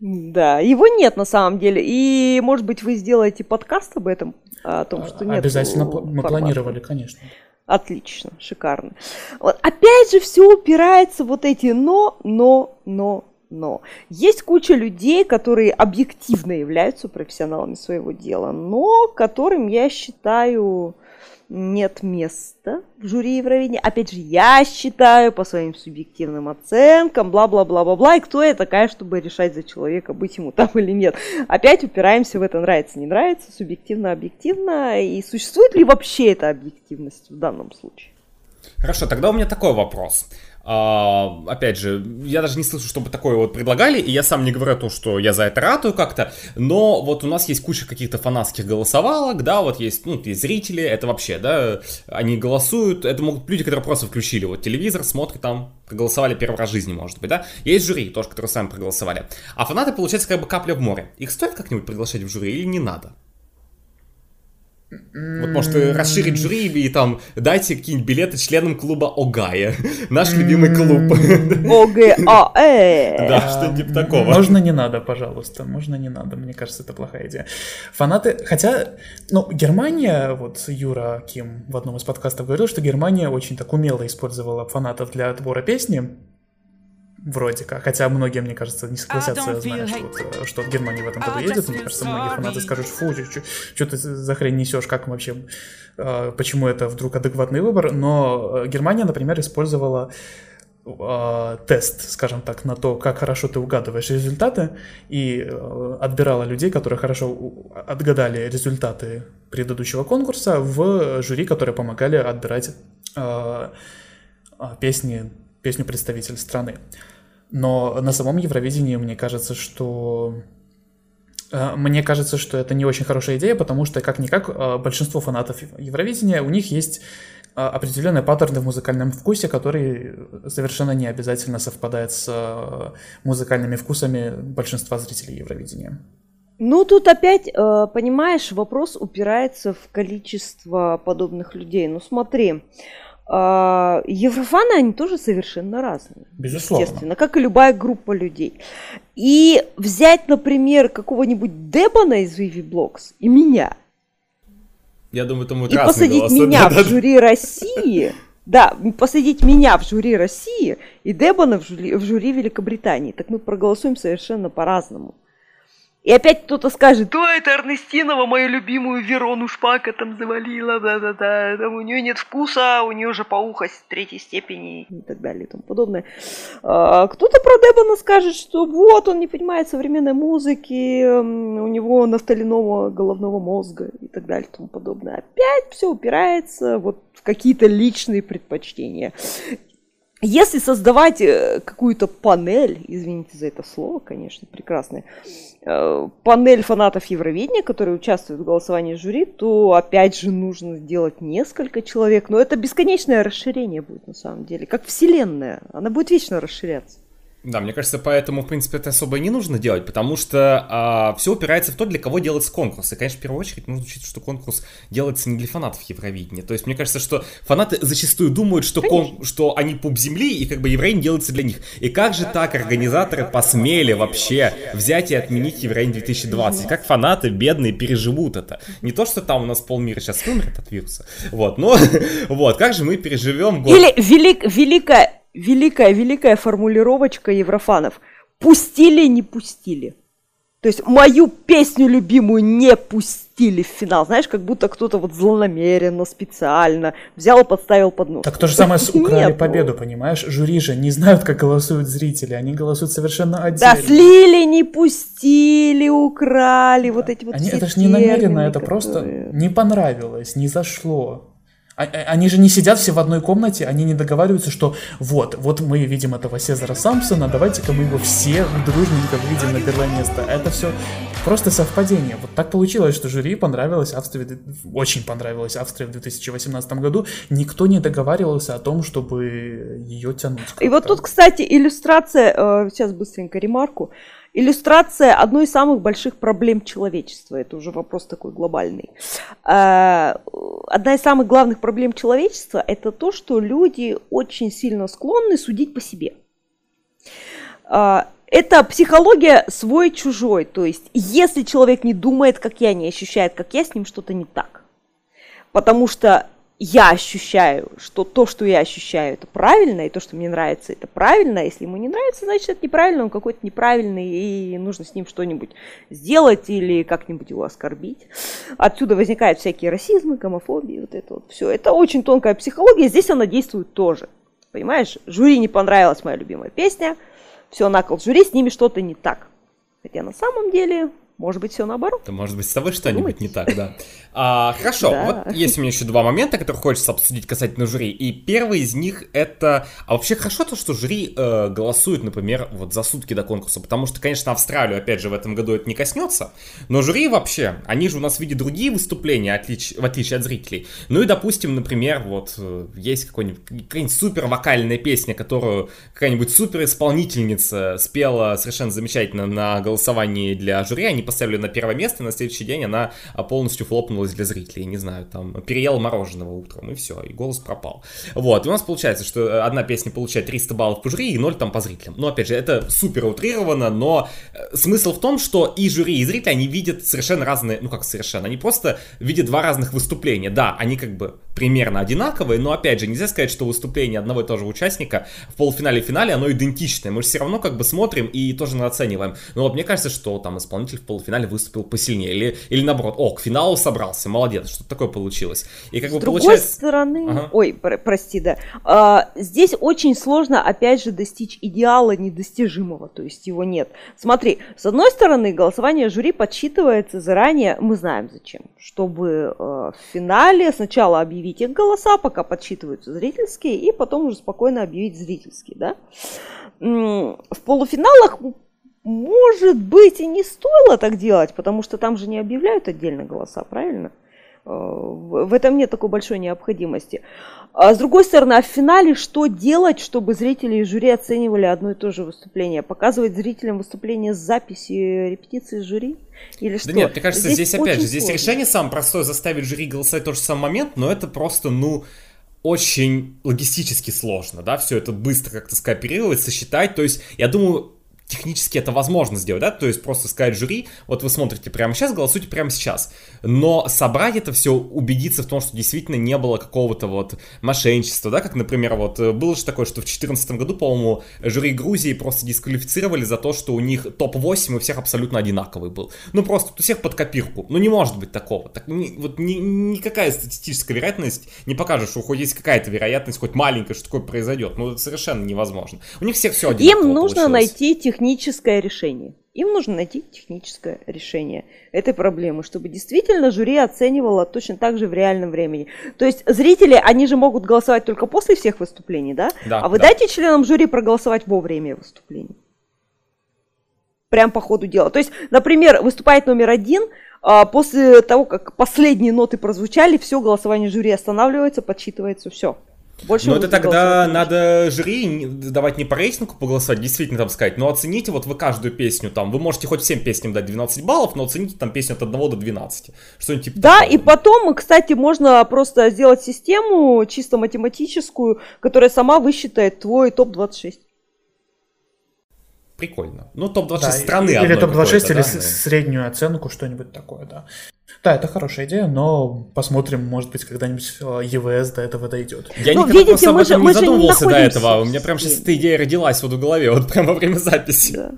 Да, его нет на самом деле. И, может быть, вы сделаете подкаст об этом, о том, что нет. Обязательно мы планировали, конечно. Отлично, шикарно. Вот. Опять же, все упирается вот эти но, но, но, но. Есть куча людей, которые объективно являются профессионалами своего дела, но которым я считаю нет места в жюри Евровидения. Опять же, я считаю по своим субъективным оценкам, бла-бла-бла-бла-бла, и кто я такая, чтобы решать за человека, быть ему там или нет. Опять упираемся в это нравится, не нравится, субъективно, объективно, и существует ли вообще эта объективность в данном случае? Хорошо, тогда у меня такой вопрос. А, опять же, я даже не слышу, чтобы такое вот предлагали, и я сам не говорю о том, что я за это ратую как-то, но вот у нас есть куча каких-то фанатских голосовалок, да, вот есть, ну, есть зрители, это вообще, да, они голосуют, это могут люди, которые просто включили вот телевизор, смотрят там, проголосовали первый раз в жизни, может быть, да, есть жюри тоже, которые сами проголосовали, а фанаты, получается, как бы капля в море. Их стоит как-нибудь приглашать в жюри или не надо? Вот может расширить жюри и там дайте какие-нибудь билеты членам клуба Огая. Наш любимый клуб. ОГАЭ. Да, что-нибудь типа такого. Можно не надо, пожалуйста. Можно не надо. Мне кажется, это плохая идея. Фанаты... Хотя, ну, Германия, вот Юра Ким в одном из подкастов говорил, что Германия очень так умело использовала фанатов для отбора песни. Вроде как. Хотя многие, мне кажется, не согласятся, зная, что, вот, что в Германии в этом году едет. Мне кажется, многие фанаты скажут, фу, что ты за хрень несешь, как вообще, э, почему это вдруг адекватный выбор. Но Германия, например, использовала э, тест, скажем так, на то, как хорошо ты угадываешь результаты, и э, отбирала людей, которые хорошо отгадали результаты предыдущего конкурса в жюри, которые помогали отбирать песни песню представитель страны. Но на самом Евровидении мне кажется, что э, мне кажется, что это не очень хорошая идея, потому что, как-никак, э, большинство фанатов Евровидения, у них есть э, определенные паттерны в музыкальном вкусе, которые совершенно не обязательно совпадают с музыкальными вкусами большинства зрителей Евровидения. Ну, тут опять, понимаешь, вопрос упирается в количество подобных людей. Ну, смотри, еврофаны, они тоже совершенно разные. Безусловно. Естественно, как и любая группа людей. И взять, например, какого-нибудь Дебана из Vivi Blocks и меня. Я думаю, это будет И посадить меня да, в жюри России. Да, посадить меня в жюри России и Дебана в жюри, в жюри Великобритании. Так мы проголосуем совершенно по-разному. И опять кто-то скажет, то это Эрнестинова, мою любимую Верону Шпака там завалила, да-да-да, там у нее нет вкуса, у нее же паухость третьей степени и так далее и тому подобное. А, кто-то про Дебана скажет, что вот, он не понимает современной музыки, у него нафталинома головного мозга и так далее и тому подобное. Опять все упирается вот в какие-то личные предпочтения. Если создавать э, какую-то панель, извините за это слово, конечно, прекрасное, э, панель фанатов Евровидения, которые участвуют в голосовании жюри, то опять же нужно сделать несколько человек. Но это бесконечное расширение будет на самом деле, как вселенная. Она будет вечно расширяться. Да, мне кажется, поэтому, в принципе, это особо и не нужно делать, потому что а, все упирается в то, для кого делается конкурс. И, конечно, в первую очередь нужно учитывать, что конкурс делается не для фанатов Евровидения. То есть, мне кажется, что фанаты зачастую думают, что, кон, что они пуп земли, и как бы Евровидение делается для них. И как же так организаторы посмели вообще взять и отменить Евровидение 2020? Как фанаты бедные переживут это? Не то, что там у нас полмира сейчас вымрет от вируса, вот, но вот, как же мы переживем год... Или велик, великая великая-великая формулировочка еврофанов. Пустили, не пустили. То есть мою песню любимую не пустили в финал. Знаешь, как будто кто-то вот злонамеренно, специально взял и подставил под нос. Так то же самое с «Украли Нет, победу», понимаешь? Жюри же не знают, как голосуют зрители. Они голосуют совершенно отдельно. Да, слили, не пустили, украли, да. вот эти вот Они, Это же не намеренно, это которые... просто не понравилось, не зашло. А, а, они же не сидят все в одной комнате, они не договариваются, что вот, вот мы видим этого Сезара Сампсона, давайте-ка мы его все дружненько видим на первое место. Это все просто совпадение. Вот так получилось, что жюри понравилось Австрии, очень понравилось Австрии в 2018 году. Никто не договаривался о том, чтобы ее тянуть. И вот тут, кстати, иллюстрация, э, сейчас быстренько ремарку. Иллюстрация одной из самых больших проблем человечества. Это уже вопрос такой глобальный. А, одна из самых главных проблем человечества – это то, что люди очень сильно склонны судить по себе. А, это психология свой-чужой. То есть, если человек не думает, как я, не ощущает, как я, с ним что-то не так. Потому что я ощущаю, что то, что я ощущаю, это правильно, и то, что мне нравится, это правильно. А если ему не нравится, значит, это неправильно, он какой-то неправильный, и нужно с ним что-нибудь сделать или как-нибудь его оскорбить. Отсюда возникают всякие расизмы, гомофобии, вот это вот все. Это очень тонкая психология, здесь она действует тоже. Понимаешь, жюри не понравилась моя любимая песня, все, накол жюри, с ними что-то не так. Хотя на самом деле может быть, все наоборот. Да, может быть, с тобой что-нибудь не так, да. А, хорошо, Да. вот есть у меня еще два момента, которые хочется обсудить касательно жюри. И первый из них это... А вообще хорошо то, что жюри э, голосует, например, вот за сутки до конкурса. Потому что, конечно, Австралию, опять же, в этом году это не коснется. Но жюри вообще, они же у нас видят другие выступления, отлич- в отличие от зрителей. Ну и, допустим, например, вот э, есть какой-нибудь, какая-нибудь супер вокальная песня, которую какая-нибудь супер исполнительница спела совершенно замечательно на голосовании для жюри. Они поставили на первое место, и на следующий день она а, полностью флопнулась для зрителей. Не знаю, там, переел мороженого утром, и все, и голос пропал. Вот, и у нас получается, что э, одна песня получает 300 баллов по жюри и 0 там по зрителям. Но, опять же, это супер утрировано, но э, смысл в том, что и жюри, и зрители, они видят совершенно разные, ну как совершенно, они просто видят два разных выступления. Да, они как бы примерно одинаковые, но, опять же, нельзя сказать, что выступление одного и того же участника в полуфинале и финале, оно идентичное. Мы же все равно как бы смотрим и тоже оцениваем. Но вот мне кажется, что там исполнитель в полуфинале выступил посильнее. Или, или наоборот, о, к финалу собрался, молодец, что такое получилось. И как С бы другой получается... стороны, Ага. ой, про- прости, да, А, здесь очень сложно, опять же, достичь идеала недостижимого, то есть его нет. Смотри, с одной стороны, голосование жюри подсчитывается заранее, мы знаем зачем, чтобы э, в финале сначала объявить их голоса, пока подсчитываются зрительские, и потом уже спокойно объявить зрительские, да. В полуфиналах может быть, и не стоило так делать, потому что там же не объявляют отдельно голоса, правильно? Э, В этом нет такой большой необходимости. А с другой стороны, а в финале что делать, чтобы зрители и жюри оценивали одно и то же выступление? Показывать зрителям выступление с записи репетиции жюри? Или что? Да нет, мне кажется, здесь, опять очень же, здесь сложно. решение самое простое заставить жюри голосовать в тот же самый момент, но это просто, ну, очень логистически сложно, да, все это быстро как-то скооперировать, сосчитать, то есть, я думаю, технически это возможно сделать, да, то есть просто сказать жюри, вот вы смотрите прямо сейчас, голосуйте прямо сейчас, но собрать это все, убедиться в том, что действительно не было какого-то вот мошенничества, да, как, например, вот э, было же такое, что в 2014 году, по-моему, жюри Грузии просто дисквалифицировали за то, что у них топ-8 у всех абсолютно одинаковый был, ну просто у всех под копирку, ну не может быть такого, так, ни- вот ни- никакая статистическая вероятность не покажет, что хоть есть какая-то вероятность, хоть маленькая, что такое произойдет, ну это совершенно невозможно, у них всех все одинаково Им нужно получилось. найти техническое решение. Им нужно найти техническое решение этой проблемы, чтобы действительно жюри оценивало точно так же в реальном времени. То есть зрители, они же могут голосовать только после всех выступлений, да? Да, а вы да. дайте членам жюри проголосовать во время выступлений. Прям по ходу дела. То есть, например, выступает номер один, а, после того, как последние ноты прозвучали, все голосование жюри останавливается, подсчитывается, все. Больше Но это тогда голосовать надо жюри давать не по рейтингу поголосовать, действительно там сказать, но оцените вот вы каждую песню там, вы можете хоть всем песням дать 12 баллов, но оцените там песню от 1 до 12. Что-нибудь типа Да, такого. и потом, кстати, можно просто сделать систему чисто математическую, которая сама высчитает твой топ-26. Прикольно. Ну, топ-26 Да, страны Или одной топ-26, какой-то, или да, среднюю оценку, что-нибудь такое, да. Да, это хорошая идея, но посмотрим, может быть, когда-нибудь э, ЕВС до этого дойдет. Я Ну, никогда видите, просто об мы же- мы не же не задумывался до находимся этого. У меня прям сейчас эта идея родилась вот в голове, вот прямо во время записи. Да.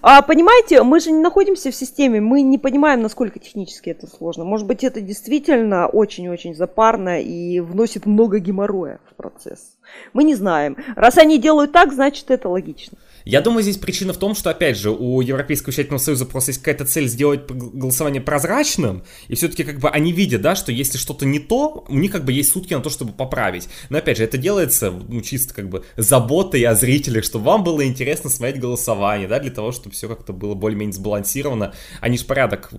А понимаете, мы же не находимся в системе, мы не понимаем, насколько технически это сложно. Может быть, это действительно очень-очень запарно и вносит много геморроя в процесс. Мы не знаем. Раз они делают так, значит, это логично. Я думаю, здесь причина в том, что, опять же, у Европейского учительного союза просто есть какая-то цель сделать голосование прозрачным, и все-таки как бы они видят, да, что если что-то не то, у них как бы есть сутки на то, чтобы поправить. Но, опять же, это делается, ну, чисто как бы заботой о зрителях, чтобы вам было интересно смотреть голосование, да, для того, чтобы все как-то было более-менее сбалансировано. Они же порядок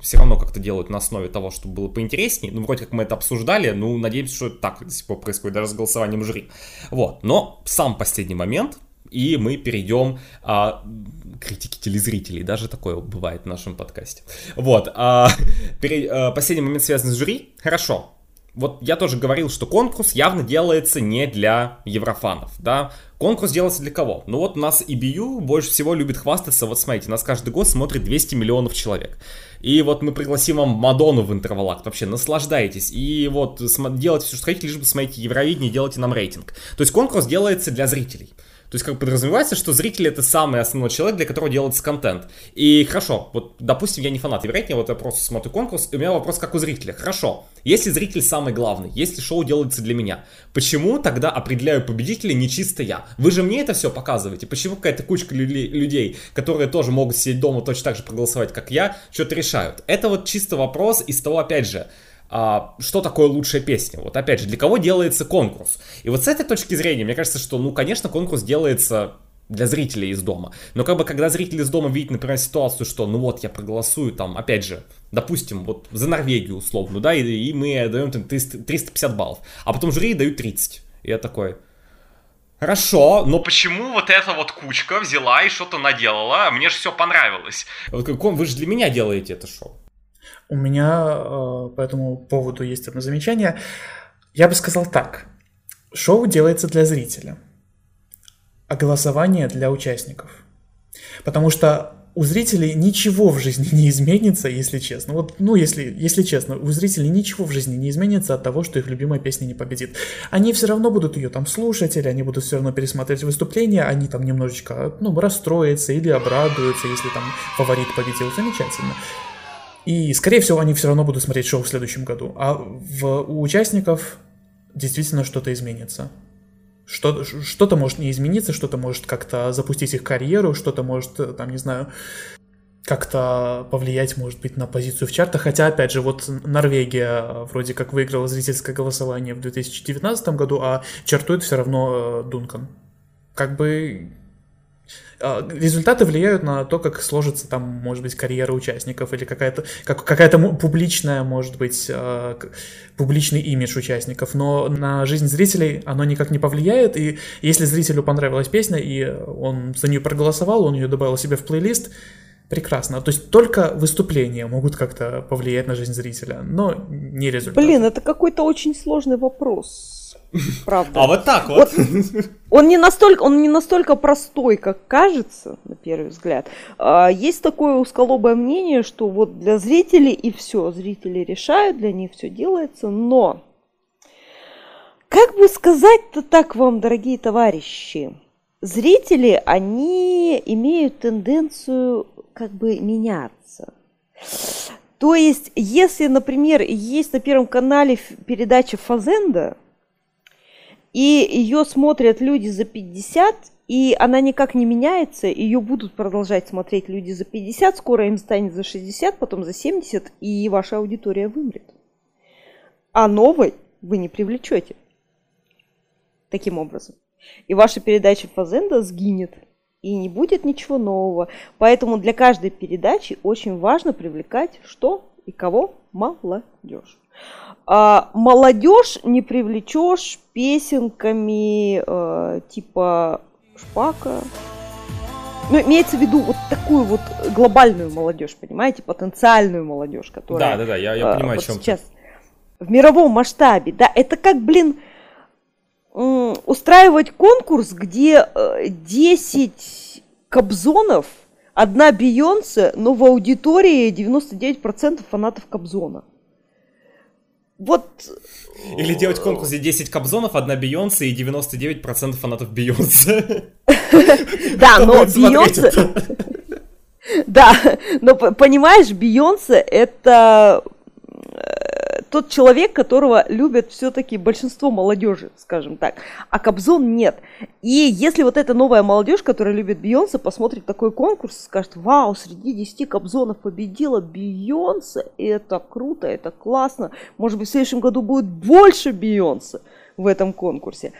все равно как-то делают на основе того, чтобы было поинтереснее. Ну, вроде как мы это обсуждали, ну, надеемся, что так до сих пор происходит, даже с голосованием жюри. Вот, но сам последний момент, и мы перейдем а, к критике телезрителей. Даже такое бывает в нашем подкасте. Вот. а, пере- а, последний момент связан с жюри. Хорошо. Вот я тоже говорил, что конкурс явно делается не для еврофанов, да. Конкурс делается для кого? Ну вот нас EBU больше всего любит хвастаться. Вот смотрите, нас каждый год смотрит 200 миллионов человек. И вот мы пригласим вам Мадонну в интервалакт. Вообще, наслаждайтесь. И вот делайте все, что хотите, лишь бы смотрите Евровидение, делайте нам рейтинг. То есть конкурс делается для зрителей. То есть, как подразумевается, что зритель это самый основной человек, для которого делается контент. И хорошо, вот, допустим, я не фанат Евровидения, вот я просто смотрю конкурс, и у меня вопрос как у зрителя. Хорошо, если зритель самый главный, если шоу делается для меня, почему тогда определяю победителя не чисто я? Вы же мне это все показываете. Почему какая-то кучка людей, которые тоже могут сидеть дома точно так же проголосовать, как я, что-то решают? Это вот чисто вопрос из того, опять же, а, что такое лучшая песня. Вот опять же, для кого делается конкурс? И вот с этой точки зрения, мне кажется, что, ну, конечно, конкурс делается для зрителей из дома. Но как бы, когда зритель из дома видит, например, ситуацию, что, ну вот, я проголосую там, опять же, допустим, вот за Норвегию условно, да, и, и мы даем там 300, 350 баллов, а потом жюри дают 30. И я такой, Хорошо, но почему вот эта вот кучка взяла и что-то наделала? Мне же все понравилось. Вот вы же для меня делаете это шоу. У меня э, по этому поводу есть одно замечание. Я бы сказал так. Шоу делается для зрителя, а голосование для участников. Потому что у зрителей ничего в жизни не изменится, если честно. Вот, ну, если, если честно, у зрителей ничего в жизни не изменится от того, что их любимая песня не победит. Они все равно будут ее там слушать, или они будут все равно пересматривать выступления, они там немножечко, ну, расстроятся или обрадуются, если там фаворит победил. Замечательно. И, скорее всего, они все равно будут смотреть шоу в следующем году. А в, у участников действительно что-то изменится. Что, что-то может не измениться, что-то может как-то запустить их карьеру, что-то может, э, там, не знаю, как-то повлиять, может быть, на позицию в чартах. Хотя, опять же, вот Норвегия вроде как выиграла зрительское голосование в 2019 году, а чартует все равно э, Дункан. Как бы результаты влияют на то, как сложится там, может быть, карьера участников или какая-то как, какая-то публичная, может быть, а, публичный имидж участников, но на жизнь зрителей оно никак не повлияет, и если зрителю понравилась песня, и он за нее проголосовал, он ее добавил себе в плейлист, прекрасно. То есть только выступления могут как-то повлиять на жизнь зрителя, но не результат. Блин, это какой-то очень сложный вопрос Правда. А вот так вот. вот. Он не настолько, он не настолько простой, как кажется на первый взгляд. А, есть такое узколобое мнение, что вот для зрителей и все, зрители решают, для них все делается, но как бы сказать-то так вам, дорогие товарищи, зрители, они имеют тенденцию как бы меняться. То есть, если, например, есть на Первом канале передача Фазенда, и ее смотрят люди за 50, и она никак не меняется, ее будут продолжать смотреть люди за 50, скоро им станет за 60, потом за 70, и ваша аудитория вымрет. А новой вы не привлечете. Таким образом. И ваша передача Фазенда сгинет. И не будет ничего нового. Поэтому для каждой передачи очень важно привлекать что и кого? Молодежь. А, молодежь не привлечешь песенками э, типа шпака. Ну, имеется в виду вот такую вот глобальную молодежь, понимаете, потенциальную молодежь, которая... Да, да, да, я, я понимаю, э, вот о чем сейчас ты. в мировом масштабе, да, это как, блин, устраивать конкурс, где 10 э, Кобзонов, одна Бейонсе, но в аудитории 99% фанатов Кобзона вот... Или делать конкурс, где 10 Кобзонов, одна Бейонсе и 99% фанатов Бейонсе. Да, но Бейонсе... Да, но понимаешь, Бейонсе это тот человек, которого любят все-таки большинство молодежи, скажем так, а Кобзон нет. И если вот эта новая молодежь, которая любит Бейонсе, посмотрит такой конкурс, скажет, вау, среди 10 Кобзонов победила Бейонсе, это круто, это классно, может быть в следующем году будет больше Бейонсе в этом конкурсе.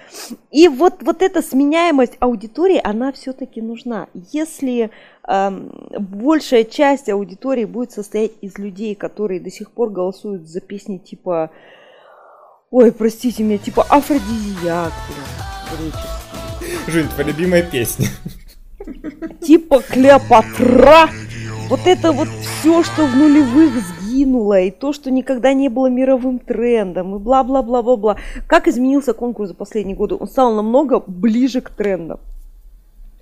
И вот, вот эта сменяемость аудитории, она все-таки нужна. Если э, большая часть аудитории будет состоять из людей, которые до сих пор голосуют за песни типа, ой, простите меня, типа афродизиак, блин, Жень, твоя любимая песня. Типа Клеопатра. Вот это вот все, что в нулевых сдвинуло, и то, что никогда не было мировым трендом, и бла-бла-бла-бла-бла. Как изменился конкурс за последние годы? Он стал намного ближе к трендам.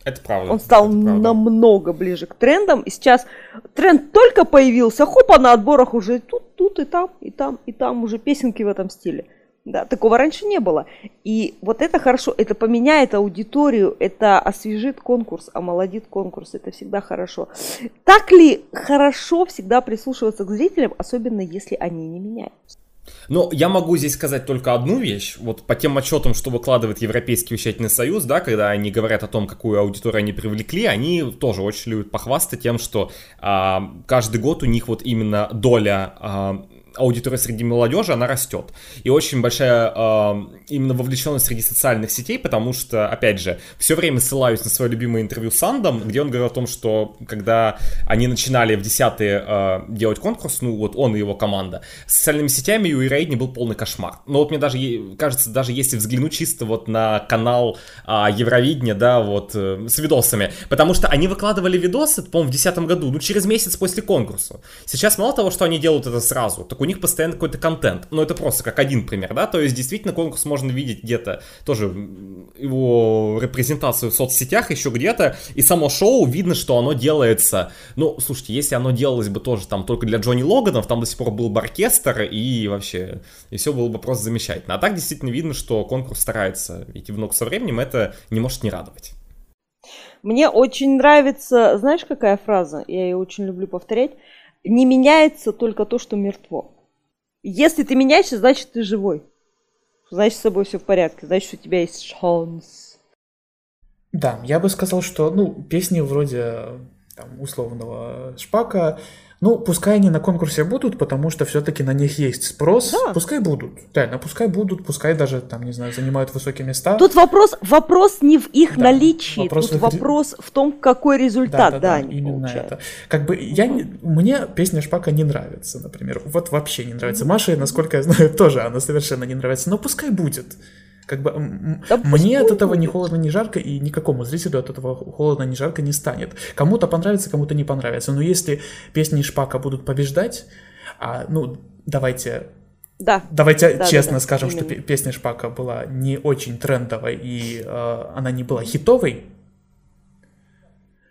Это правда. Он стал намного ближе к трендам. И сейчас тренд только появился, хопа, на отборах уже тут, тут и там, и там, и там уже песенки в этом стиле. Да, такого раньше не было. И вот это хорошо, это поменяет аудиторию, это освежит конкурс, омолодит конкурс, это всегда хорошо. Так ли хорошо всегда прислушиваться к зрителям, особенно если они не меняются? Но я могу здесь сказать только одну вещь. Вот по тем отчетам, что выкладывает Европейский вещательный союз, да, когда они говорят о том, какую аудиторию они привлекли, они тоже очень любят похвастаться тем, что а, каждый год у них вот именно доля а, аудитория среди молодежи, она растет. И очень большая э, именно вовлеченность среди социальных сетей, потому что, опять же, все время ссылаюсь на свое любимое интервью с Сандом, где он говорил о том, что когда они начинали в десятые э, делать конкурс, ну вот он и его команда, с социальными сетями у Ирейдни был полный кошмар. Но вот мне даже кажется, даже если взглянуть чисто вот на канал э, Евровидения, да, вот э, с видосами, потому что они выкладывали видосы, по-моему, в десятом году, ну через месяц после конкурса. Сейчас мало того, что они делают это сразу, так у них постоянно какой-то контент. Но это просто как один пример, да, то есть действительно конкурс можно видеть где-то, тоже его репрезентацию в соцсетях, еще где-то, и само шоу, видно, что оно делается, ну, слушайте, если оно делалось бы тоже там только для Джонни Логанов, там до сих пор был бы оркестр, и вообще, и все было бы просто замечательно. А так действительно видно, что конкурс старается идти в ногу со временем, это не может не радовать. Мне очень нравится, знаешь, какая фраза? Я ее очень люблю повторять. Не меняется только то, что мертво. Если ты меняешься, значит ты живой. Значит, с тобой все в порядке. Значит, у тебя есть шанс. Да, я бы сказал, что, ну, песни вроде там, условного Шпака, ну, пускай они на конкурсе будут, потому что все-таки на них есть спрос. Да. Пускай будут. Реально, пускай будут, пускай даже, там, не знаю, занимают высокие места. Тут вопрос, вопрос не в их да, наличии, вопрос тут в... вопрос в том, какой результат, да, да, да, да именно получают. это. Как бы я, мне песня Шпака не нравится, например. Вот вообще не нравится. Маше, насколько я знаю, тоже она совершенно не нравится. Но пускай будет. Как бы да мне от этого ни холодно, ни жарко, и никакому зрителю от этого холодно, ни жарко не станет. Кому-то понравится, кому-то не понравится. Но если песни Шпака будут побеждать, а, ну, давайте да. Давайте да, честно да, да, скажем, именно. что песня Шпака была не очень трендовой и э, она не была хитовой.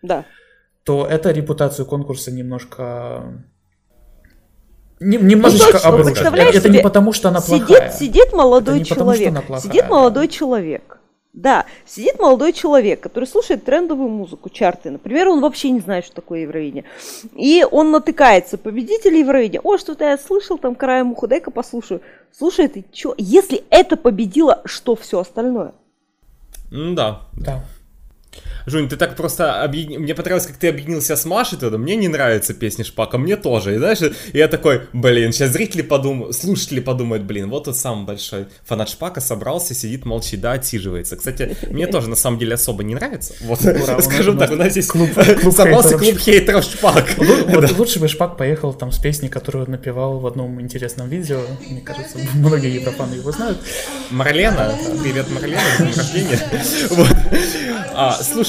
Да. То это репутацию конкурса немножко немножечко ну, обрушит. Это не потому, что она плохая. Сидит, сидит молодой это человек. Потому, плохая, сидит молодой человек. Да, сидит молодой человек, который слушает трендовую музыку, чарты. Например, он вообще не знает, что такое Евровидение. И он натыкается, победитель Евровидения. О, что-то я слышал, там краем уха, дай-ка послушаю. Слушай, ты что? Если это победило, что все остальное? Да. Да. Жунь, ты так просто объедин... Мне понравилось, как ты объединился с Машей тогда. Мне не нравится песня Шпака, мне тоже. И знаешь, я такой, блин, сейчас зрители подумают, слушатели подумают, блин, вот тот самый большой фанат Шпака собрался, сидит, молчит, да, отсиживается. Кстати, мне тоже на самом деле особо не нравится. Вот, скажем так, у нас здесь клуб, собрался клуб хейтеров Шпак. Лучше бы Шпак поехал там с песней, которую он напевал в одном интересном видео. Мне кажется, многие еврофаны его знают. Марлена, привет, Марлена, день рождения. Вот.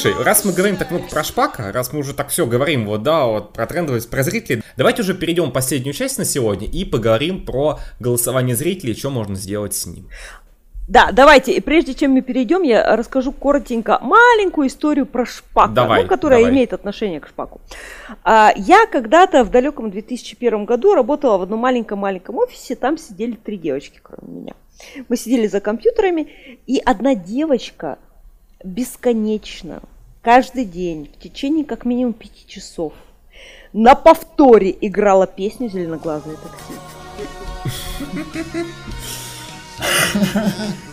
Слушай, раз мы говорим так много про Шпака, раз мы уже так все говорим, вот, да, вот, про трендовость, про зрителей, давайте уже перейдем в последнюю часть на сегодня и поговорим про голосование зрителей, что можно сделать с ним. Да, давайте, и прежде чем мы перейдем, я расскажу коротенько маленькую историю про Шпака, давай, ну, которая давай. имеет отношение к Шпаку. А, я когда-то в далеком 2001 году работала в одном маленьком-маленьком офисе, там сидели три девочки, кроме меня. Мы сидели за компьютерами, и одна девочка бесконечно, каждый день, в течение как минимум пяти часов, на повторе играла песню «Зеленоглазое такси».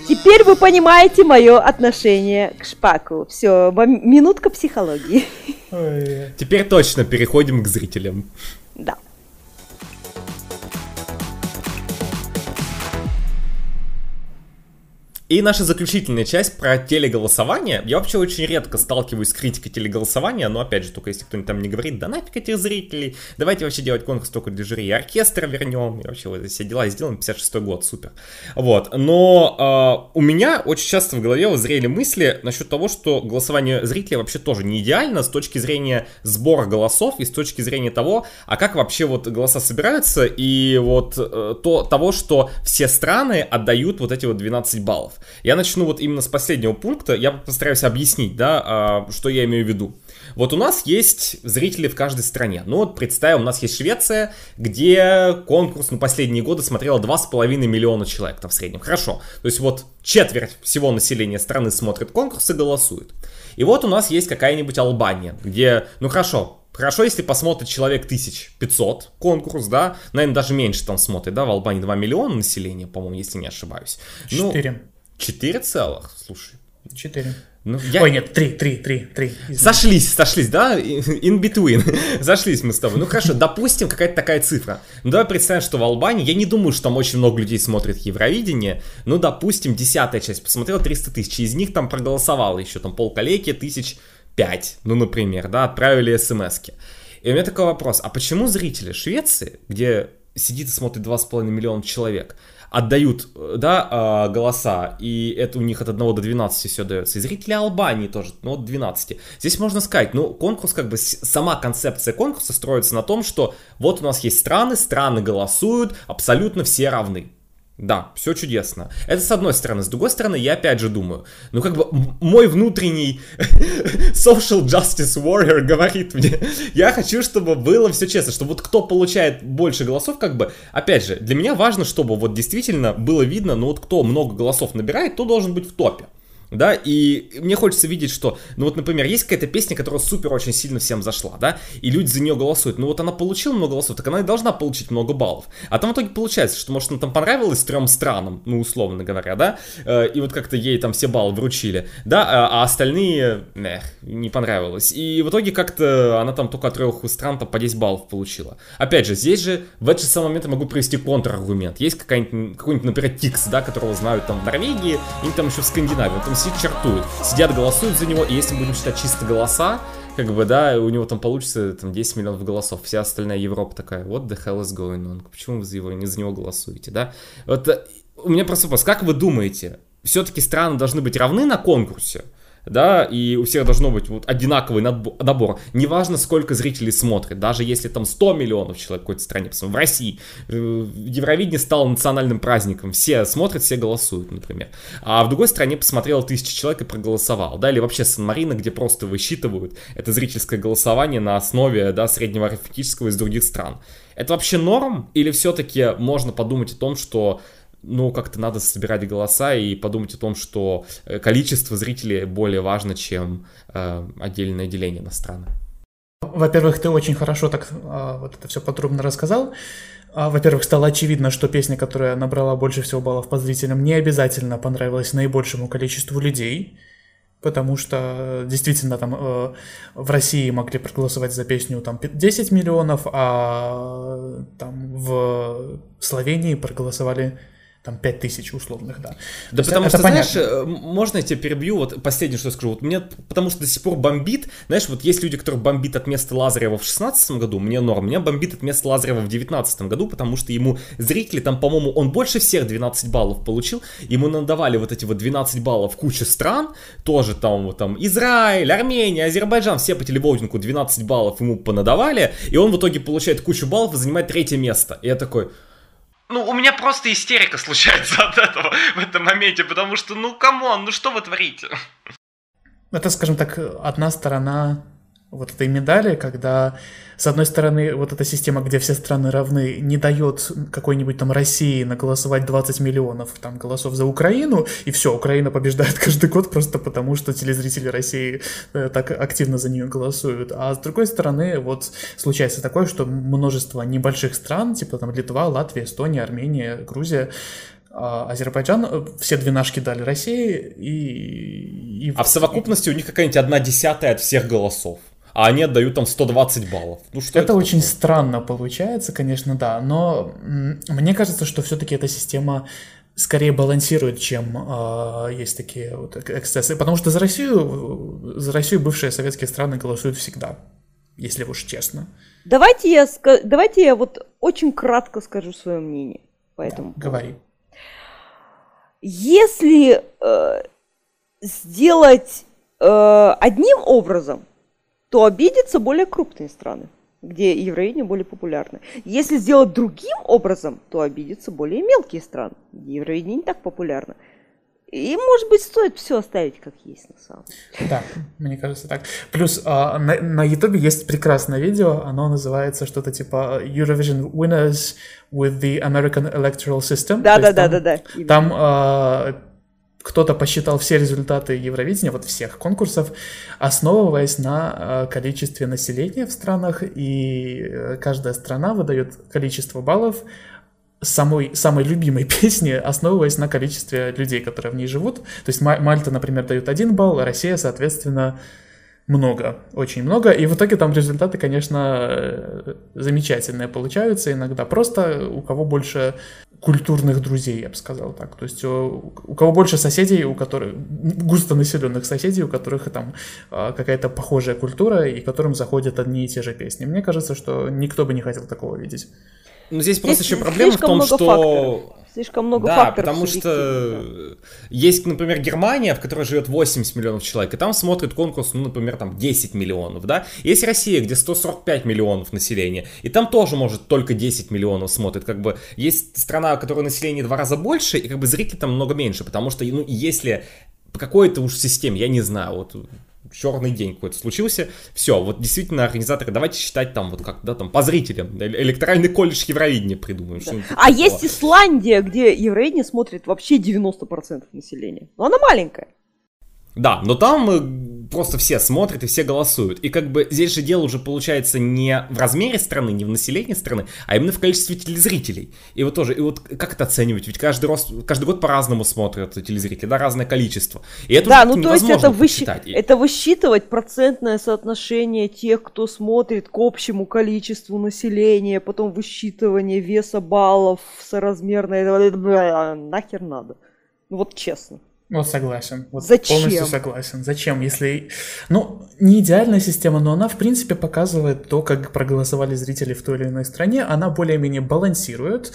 Теперь вы понимаете мое отношение к Шпаку. Все, минутка психологии. Теперь точно переходим к зрителям. Да. И наша заключительная часть про телеголосование. Я вообще очень редко сталкиваюсь с критикой телеголосования, но опять же, только если кто-нибудь там не говорит, да нафиг этих зрителей, давайте вообще делать конкурс только для жюри, и оркестр вернем, и вообще вот все дела сделаем, 56 год, супер. Вот, но э, у меня очень часто в голове воззрели мысли насчет того, что голосование зрителей вообще тоже не идеально с точки зрения сбора голосов и с точки зрения того, а как вообще вот голоса собираются, и вот э, то, того, что все страны отдают вот эти вот 12 баллов. Я начну вот именно с последнего пункта, я постараюсь объяснить, да, а, что я имею в виду. Вот у нас есть зрители в каждой стране. Ну вот представим, у нас есть Швеция, где конкурс на последние годы смотрело 2,5 миллиона человек там в среднем. Хорошо. То есть вот четверть всего населения страны смотрит конкурс и голосует. И вот у нас есть какая-нибудь Албания, где, ну хорошо, Хорошо, если посмотрит человек 1500 конкурс, да, наверное, даже меньше там смотрит, да, в Албании 2 миллиона населения, по-моему, если не ошибаюсь. 4. Ну, 4 целых, слушай. 4. Ну, я... Ой, нет, 3, 3, 3, 3. Сошлись, сошлись, да? In between. Сошлись мы с тобой. Ну хорошо, допустим, какая-то такая цифра. Ну давай представим, что в Албании, я не думаю, что там очень много людей смотрит Евровидение, ну допустим, десятая часть посмотрела 300 тысяч, из них там проголосовало еще там полколеки, тысяч 5, ну например, да, отправили смс -ки. И у меня такой вопрос, а почему зрители Швеции, где сидит и смотрит 2,5 миллиона человек, отдают, да, а, голоса, и это у них от 1 до 12 все дается. И зрители Албании тоже, ну, от 12. Здесь можно сказать, ну, конкурс, как бы, сама концепция конкурса строится на том, что вот у нас есть страны, страны голосуют, абсолютно все равны. Да, все чудесно. Это с одной стороны. С другой стороны, я опять же думаю, ну как бы мой внутренний social justice warrior говорит мне, я хочу, чтобы было все честно, чтобы вот кто получает больше голосов, как бы, опять же, для меня важно, чтобы вот действительно было видно, ну вот кто много голосов набирает, то должен быть в топе да, и мне хочется видеть, что, ну вот, например, есть какая-то песня, которая супер очень сильно всем зашла, да, и люди за нее голосуют, ну вот она получила много голосов, так она и должна получить много баллов, а там в итоге получается, что, может, она там понравилась трем странам, ну, условно говоря, да, э, и вот как-то ей там все баллы вручили, да, а, а остальные, эх, не понравилось, и в итоге как-то она там только от трех стран там по 10 баллов получила. Опять же, здесь же в этот же самый момент я могу привести контраргумент, есть какой-нибудь, какой-нибудь, например, Тикс, да, которого знают там в Норвегии, или там еще в Скандинавии, сидит чертует. Сидят, голосуют за него, и если будем считать чисто голоса, как бы, да, у него там получится там 10 миллионов голосов. Вся остальная Европа такая, what the hell is going on? Почему вы за его, не за него голосуете, да? Вот э, у меня просто вопрос, как вы думаете, все-таки страны должны быть равны на конкурсе? Да, и у всех должно быть вот одинаковый набор. Неважно, сколько зрителей смотрит, даже если там 100 миллионов человек в какой-то стране, в России, э, Евровидение стало национальным праздником, все смотрят, все голосуют, например. А в другой стране посмотрело тысяча человек и проголосовал, да, или вообще Сан-Марино, где просто высчитывают это зрительское голосование на основе, да, среднего арифметического из других стран. Это вообще норм? Или все-таки можно подумать о том, что ну, как-то надо собирать голоса и подумать о том, что э, количество зрителей более важно, чем э, отдельное деление на страны. Во-первых, ты очень хорошо так э, вот это все подробно рассказал. А, во-первых, стало очевидно, что песня, которая набрала больше всего баллов по зрителям, не обязательно понравилась наибольшему количеству людей, потому что действительно там э, в России могли проголосовать за песню там 10 миллионов, а там в Словении проголосовали там 5000 условных, да. Да, потому это, что, это знаешь, э, можно я тебя перебью, вот последнее, что я скажу, вот мне, потому что до сих пор бомбит, знаешь, вот есть люди, которые бомбит от места Лазарева в 16 году, мне норм, меня бомбит от места Лазарева в 19 году, потому что ему зрители, там, по-моему, он больше всех 12 баллов получил, ему надавали вот эти вот 12 баллов куча стран, тоже там, вот там, Израиль, Армения, Азербайджан, все по televoting у 12 баллов ему понадавали, и он в итоге получает кучу баллов и занимает третье место. И я такой, ну, у меня просто истерика случается от этого в этом моменте, потому что, ну, come on, ну что вы творите? Это, скажем так, одна сторона вот этой медали, когда, с одной стороны, вот эта система, где все страны равны, не дает какой-нибудь там России наголосовать 20 миллионов там голосов за Украину, и все, Украина побеждает каждый год просто потому, что телезрители России э, так активно за нее голосуют. А с другой стороны, вот случается такое, что множество небольших стран, типа там Литва, Латвия, Эстония, Армения, Грузия, а Азербайджан э, все двенашки дали России и... и... А в совокупности у них какая-нибудь одна десятая от всех голосов а они отдают там 120 баллов. Ну, что это, это очень странно получается, конечно, да, но мне кажется, что все-таки эта система скорее балансирует, чем э, есть такие вот эксцессы. Потому что за Россию, за Россию бывшие советские страны голосуют всегда, если уж честно. Давайте я, давайте я вот очень кратко скажу свое мнение по этому. Да, говори. Если э, сделать э, одним образом, то обидятся более крупные страны где евровидение более популярно. Если сделать другим образом, то обидятся более мелкие страны, где евровидение не так популярно. И, может быть, стоит все оставить как есть на самом деле. Да, мне кажется так. Плюс а, на, YouTube есть прекрасное видео, оно называется что-то типа Eurovision Winners with the American Electoral System. Да, да, да, да, да. Там а, кто-то посчитал все результаты Евровидения, вот всех конкурсов, основываясь на э, количестве населения в странах, и э, каждая страна выдает количество баллов самой, самой любимой песни, основываясь на количестве людей, которые в ней живут. То есть Мальта, например, дает один балл, Россия, соответственно, много, очень много, и в итоге там результаты, конечно, э, замечательные получаются иногда. Просто у кого больше культурных друзей, я бы сказал так. То есть у, у кого больше соседей, у которых густонаселенных соседей, у которых там а, какая-то похожая культура и которым заходят одни и те же песни. Мне кажется, что никто бы не хотел такого видеть. Ну, здесь, здесь просто еще проблема в том, что... Факторов. Слишком много да, факторов. потому что есть, например, Германия, в которой живет 80 миллионов человек, и там смотрит конкурс, ну, например, там 10 миллионов, да. Есть Россия, где 145 миллионов населения, и там тоже, может, только 10 миллионов смотрит. Как бы есть страна, у которой население два раза больше, и как бы зрителей там много меньше, потому что, ну, если по какой-то уж системе, я не знаю, вот черный день какой-то случился. Все, вот действительно организаторы, давайте считать там вот как, да, там по зрителям. Электоральный колледж Евровидения придумаем. Да. А такого. есть Исландия, где Евровидение смотрит вообще 90% населения. Но она маленькая. Да, но там э, просто все смотрят и все голосуют. И как бы здесь же дело уже получается не в размере страны, не в населении страны, а именно в количестве телезрителей. И вот тоже, и вот как это оценивать? Ведь каждый, рост, каждый год по-разному смотрят телезрители, да, разное количество. И это да, ну то есть это, выщ... это высчитывать процентное соотношение тех, кто смотрит к общему количеству населения, потом высчитывание веса баллов соразмерное, нахер надо. Ну вот честно. Вот согласен. Вот Зачем? Полностью согласен. Зачем? Если... Ну, не идеальная система, но она, в принципе, показывает то, как проголосовали зрители в той или иной стране. Она более-менее балансирует,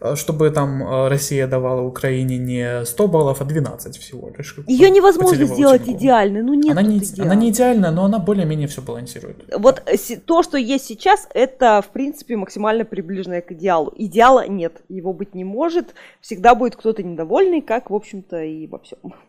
э, чтобы там э, Россия давала Украине не 100 баллов, а 12 всего лишь. Ее невозможно сделать баллов. идеальной. Ну, нет она не, она не идеальная, но она более-менее все балансирует. Вот э, то, что есть сейчас, это, в принципе, максимально приближенное к идеалу. Идеала нет, его быть не может. Всегда будет кто-то недовольный, как, в общем-то, и во всем. watching.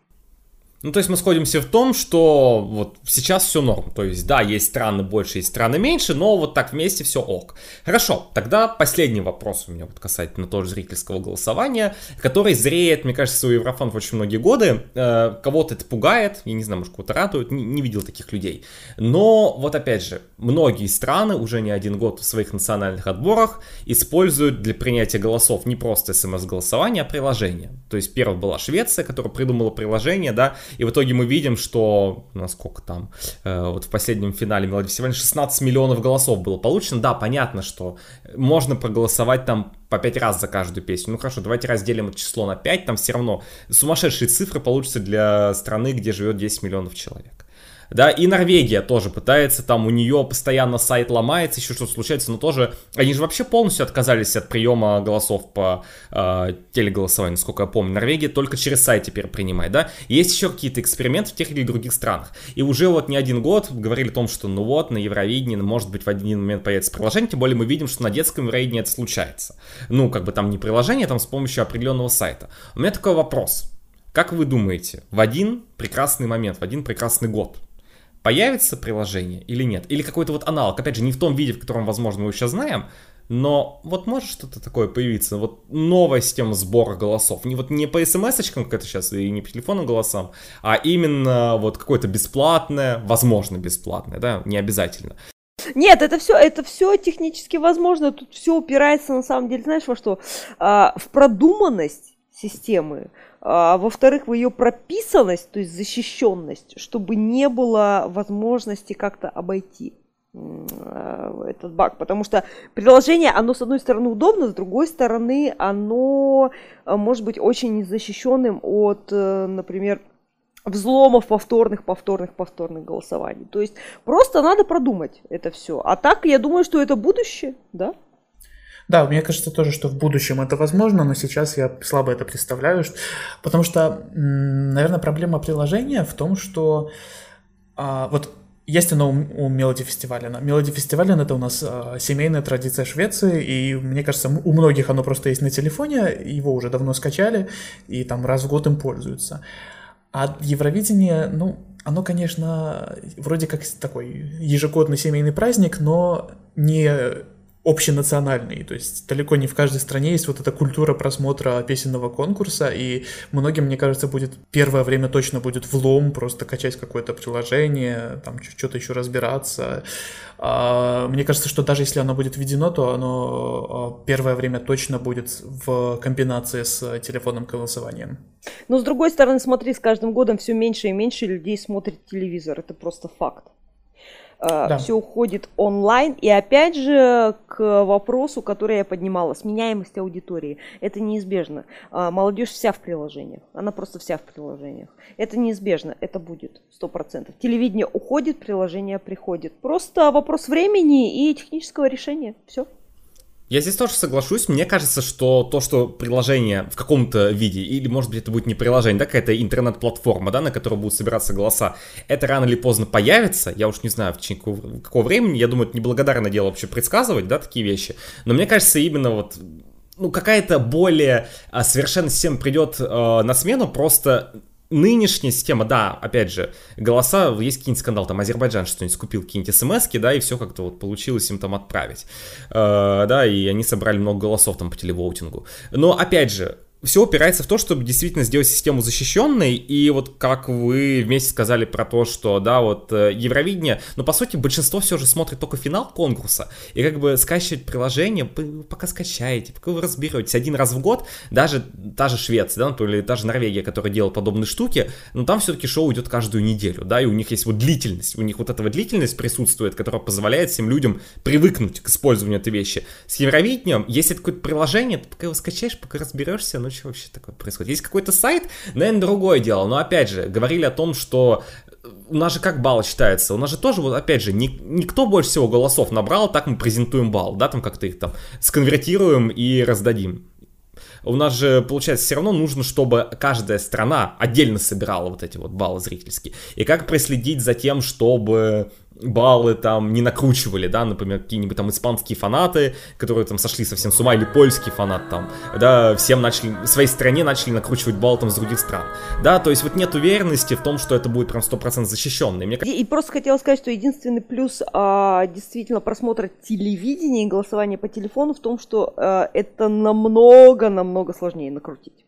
Ну, то есть мы сходимся в том, что вот сейчас все норм. То есть, да, есть страны больше, есть страны меньше, но вот так вместе все ок. Хорошо, тогда последний вопрос у меня вот касательно тоже зрительского голосования, который зреет, мне кажется, у Еврофан очень многие годы. Э, кого-то это пугает, я не знаю, может, кого-то радует, не, не видел таких людей. Но вот опять же, многие страны уже не один год в своих национальных отборах используют для принятия голосов не просто смс-голосование, а приложение. То есть первая была Швеция, которая придумала приложение, да, и в итоге мы видим, что, насколько там, э, вот в последнем финале Мелодифестиваля 16 миллионов голосов было получено. Да, понятно, что можно проголосовать там по 5 раз за каждую песню. Ну хорошо, давайте разделим это число на 5, там все равно сумасшедшие цифры получатся для страны, где живет 10 миллионов человек да, и Норвегия тоже пытается, там у нее постоянно сайт ломается, еще что-то случается, но тоже, они же вообще полностью отказались от приема голосов по э, телеголосованию, насколько я помню. Норвегия только через сайт теперь принимает, да. Есть еще какие-то эксперименты в тех или других странах. И уже вот не один год говорили о том, что ну вот, на Евровидении, может быть, в один момент появится приложение, тем более мы видим, что на детском Евровидении это случается. Ну, как бы там не приложение, там с помощью определенного сайта. У меня такой вопрос. Как вы думаете, в один прекрасный момент, в один прекрасный год, появится приложение или нет? Или какой-то вот аналог, опять же, не в том виде, в котором, возможно, мы сейчас знаем, но вот может что-то такое появиться, вот новая система сбора голосов, не вот не по смс-очкам, как это сейчас, и не по телефонным голосам, а именно вот какое-то бесплатное, возможно бесплатное, да, не обязательно. Нет, это все, это все технически возможно. Тут все упирается на самом деле, знаешь, во что? А, в продуманность системы, а, во-вторых, в ее прописанность, то есть защищенность, чтобы не было возможности как-то обойти. э, этот баг, потому что приложение, оно с одной стороны удобно, с другой стороны оно э, может быть очень незащищенным от, э, например, взломов повторных, повторных, повторных голосований. То есть просто надо продумать это все. А так, я думаю, что это будущее, да? Да, мне кажется тоже, что в будущем это возможно, но сейчас я слабо это представляю, потому что, наверное, проблема приложения в том, что а, вот есть оно у, Мелоди Фестиваля. Мелоди Фестиваля это у нас а, семейная традиция Швеции, и мне кажется, у многих оно просто есть на телефоне, его уже давно скачали, и там раз в год им пользуются. А Евровидение, ну, оно, конечно, вроде как такой ежегодный семейный праздник, но не общенациональный, то есть далеко не в каждой стране есть вот эта культура просмотра песенного конкурса, и многим, мне кажется, будет первое время точно будет влом просто качать какое-то приложение, там что-то еще разбираться. А, мне кажется, что даже если оно будет введено, то оно а, первое время точно будет в комбинации с телефонным голосованием. Но с другой стороны, смотри, с каждым годом все меньше и меньше людей смотрит телевизор, это просто факт. Э, да. все уходит онлайн. И опять же, к вопросу, который я поднимала, сменяемость аудитории. Это неизбежно. Э, молодежь вся в приложениях. Она просто вся в приложениях. Это неизбежно. Это будет сто процентов. Телевидение уходит, приложение приходит. Просто вопрос времени и технического решения. Все. Я здесь тоже соглашусь. Мне кажется, что то, что приложение в каком-то виде, или, может быть, это будет не приложение, да, какая-то интернет-платформа, да, на которой будут собираться голоса, это рано или поздно появится. Я уж не знаю, в течение какого, времени. Я думаю, это неблагодарное дело вообще предсказывать, да, такие вещи. Но мне кажется, именно вот ну, какая-то более а, совершенно система придет а, на смену, просто нынешняя система, да, опять же, голоса, есть какие-нибудь скандал, там Азербайджан что-нибудь купил, какие-нибудь смс да, и все как-то вот получилось им там отправить, э, да, и они собрали много голосов там по телевоутингу. Но, опять же, все упирается в то, чтобы действительно сделать систему защищенной, и вот как вы вместе сказали про то, что, да, вот э, Евровидение, но по сути большинство все же смотрит только финал конкурса, и как бы скачивать приложение, пока скачаете, пока вы разберетесь. Один раз в год, даже та же Швеция, да, например, или та же Норвегия, которая делает подобные штуки, но там все-таки шоу идет каждую неделю, да, и у них есть вот длительность, у них вот эта вот длительность присутствует, которая позволяет всем людям привыкнуть к использованию этой вещи. С Евровидением, если это какое-то приложение, ты пока его скачаешь, пока разберешься, ну ну что вообще такое происходит? Есть какой-то сайт, наверное, другое дело, но опять же, говорили о том, что у нас же как балл считается? У нас же тоже, вот опять же, ни, никто больше всего голосов набрал, так мы презентуем балл, да, там как-то их там сконвертируем и раздадим. У нас же, получается, все равно нужно, чтобы каждая страна отдельно собирала вот эти вот баллы зрительские. И как проследить за тем, чтобы баллы там не накручивали, да, например, какие-нибудь там испанские фанаты, которые там сошли совсем с ума, или польский фанат там, да, всем начали, в своей стране начали накручивать баллы там с других стран, да, то есть вот нет уверенности в том, что это будет прям 100% защищенный. Мне... И, и просто хотела сказать, что единственный плюс а, действительно просмотра телевидения и голосования по телефону в том, что а, это намного-намного сложнее накрутить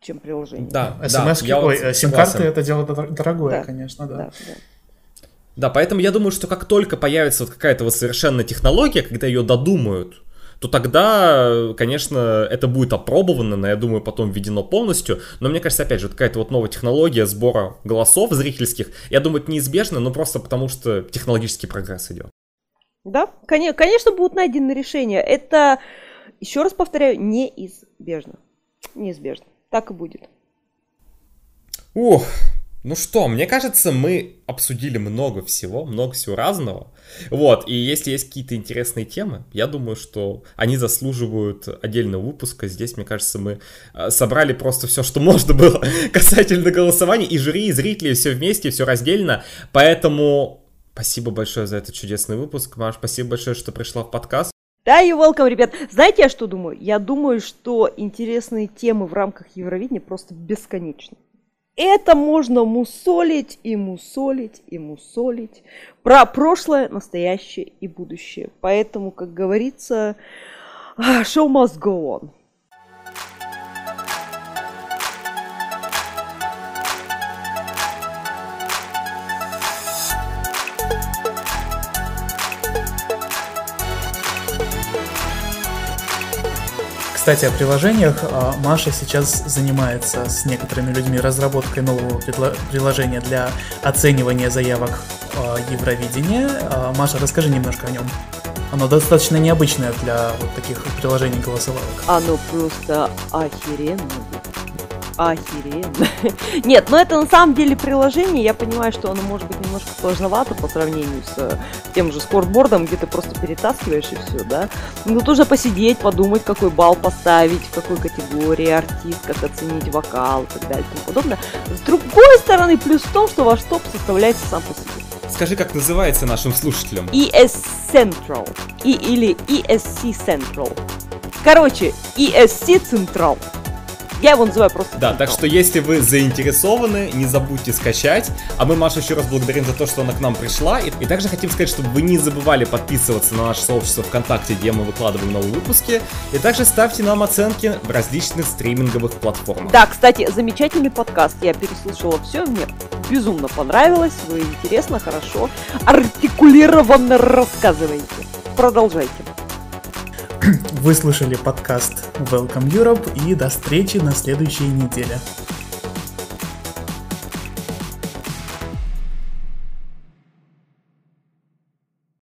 чем приложение. Да, смс да, ой, вот сим-карты это дело дорогое, да, конечно, да. да, да. Да, поэтому я думаю, что как только появится вот какая-то вот совершенно технология, когда ее додумают, то тогда, конечно, это будет опробовано, я думаю, потом введено полностью. Но мне кажется, опять же, какая-то вот новая технология сбора голосов зрительских, я думаю, это неизбежно, но просто потому что технологический прогресс идет. Да, конечно, будут найдены решения. Это, еще раз повторяю, неизбежно. Неизбежно. Так и будет. Ух, ну что, мне кажется, мы обсудили много всего, много всего разного. Вот, и если есть какие-то интересные темы, я думаю, что они заслуживают отдельного выпуска. Здесь, мне кажется, мы э, собрали просто все, что можно было касательно голосования. И жюри, и зрители, все вместе, все раздельно. Поэтому спасибо большое за этот чудесный выпуск. Маш, спасибо большое, что пришла в подкаст. Да, и welcome, ребят. Знаете, я что думаю? Я думаю, что интересные темы в рамках Евровидения просто бесконечны. Это можно мусолить и мусолить и мусолить. Про прошлое, настоящее и будущее. Поэтому, как говорится, show must go on. Кстати, о приложениях. А, Маша сейчас занимается с некоторыми людьми разработкой нового приложения для оценивания заявок э, Евровидения. Э, Маша, расскажи немножко о нем. Оно достаточно необычное для вот таких приложений голосовалок. Оно просто охеренно. Охеренно. Нет, но это на самом деле приложение. Я понимаю, что оно может быть немножко сложновато по сравнению с э, тем же скорбордом, где ты просто перетаскиваешь и все, да. Ну, нужно посидеть, подумать, какой балл поставить, в какой категории артист, как оценить вокал и так далее и тому подобное. С другой стороны, плюс в том, что ваш топ составляется сам по себе. Скажи, как называется нашим слушателям? ES Central. И, или ESC Central. Короче, ESC Central. Я его называю просто Да, так что если вы заинтересованы, не забудьте скачать. А мы Машу еще раз благодарим за то, что она к нам пришла. И, и также хотим сказать, чтобы вы не забывали подписываться на наше сообщество ВКонтакте, где мы выкладываем новые выпуски. И также ставьте нам оценки в различных стриминговых платформах. Да, кстати, замечательный подкаст. Я переслушала все, мне безумно понравилось. Вы интересно, хорошо, артикулированно рассказываете. Продолжайте. Вы слушали подкаст Welcome Europe и до встречи на следующей неделе.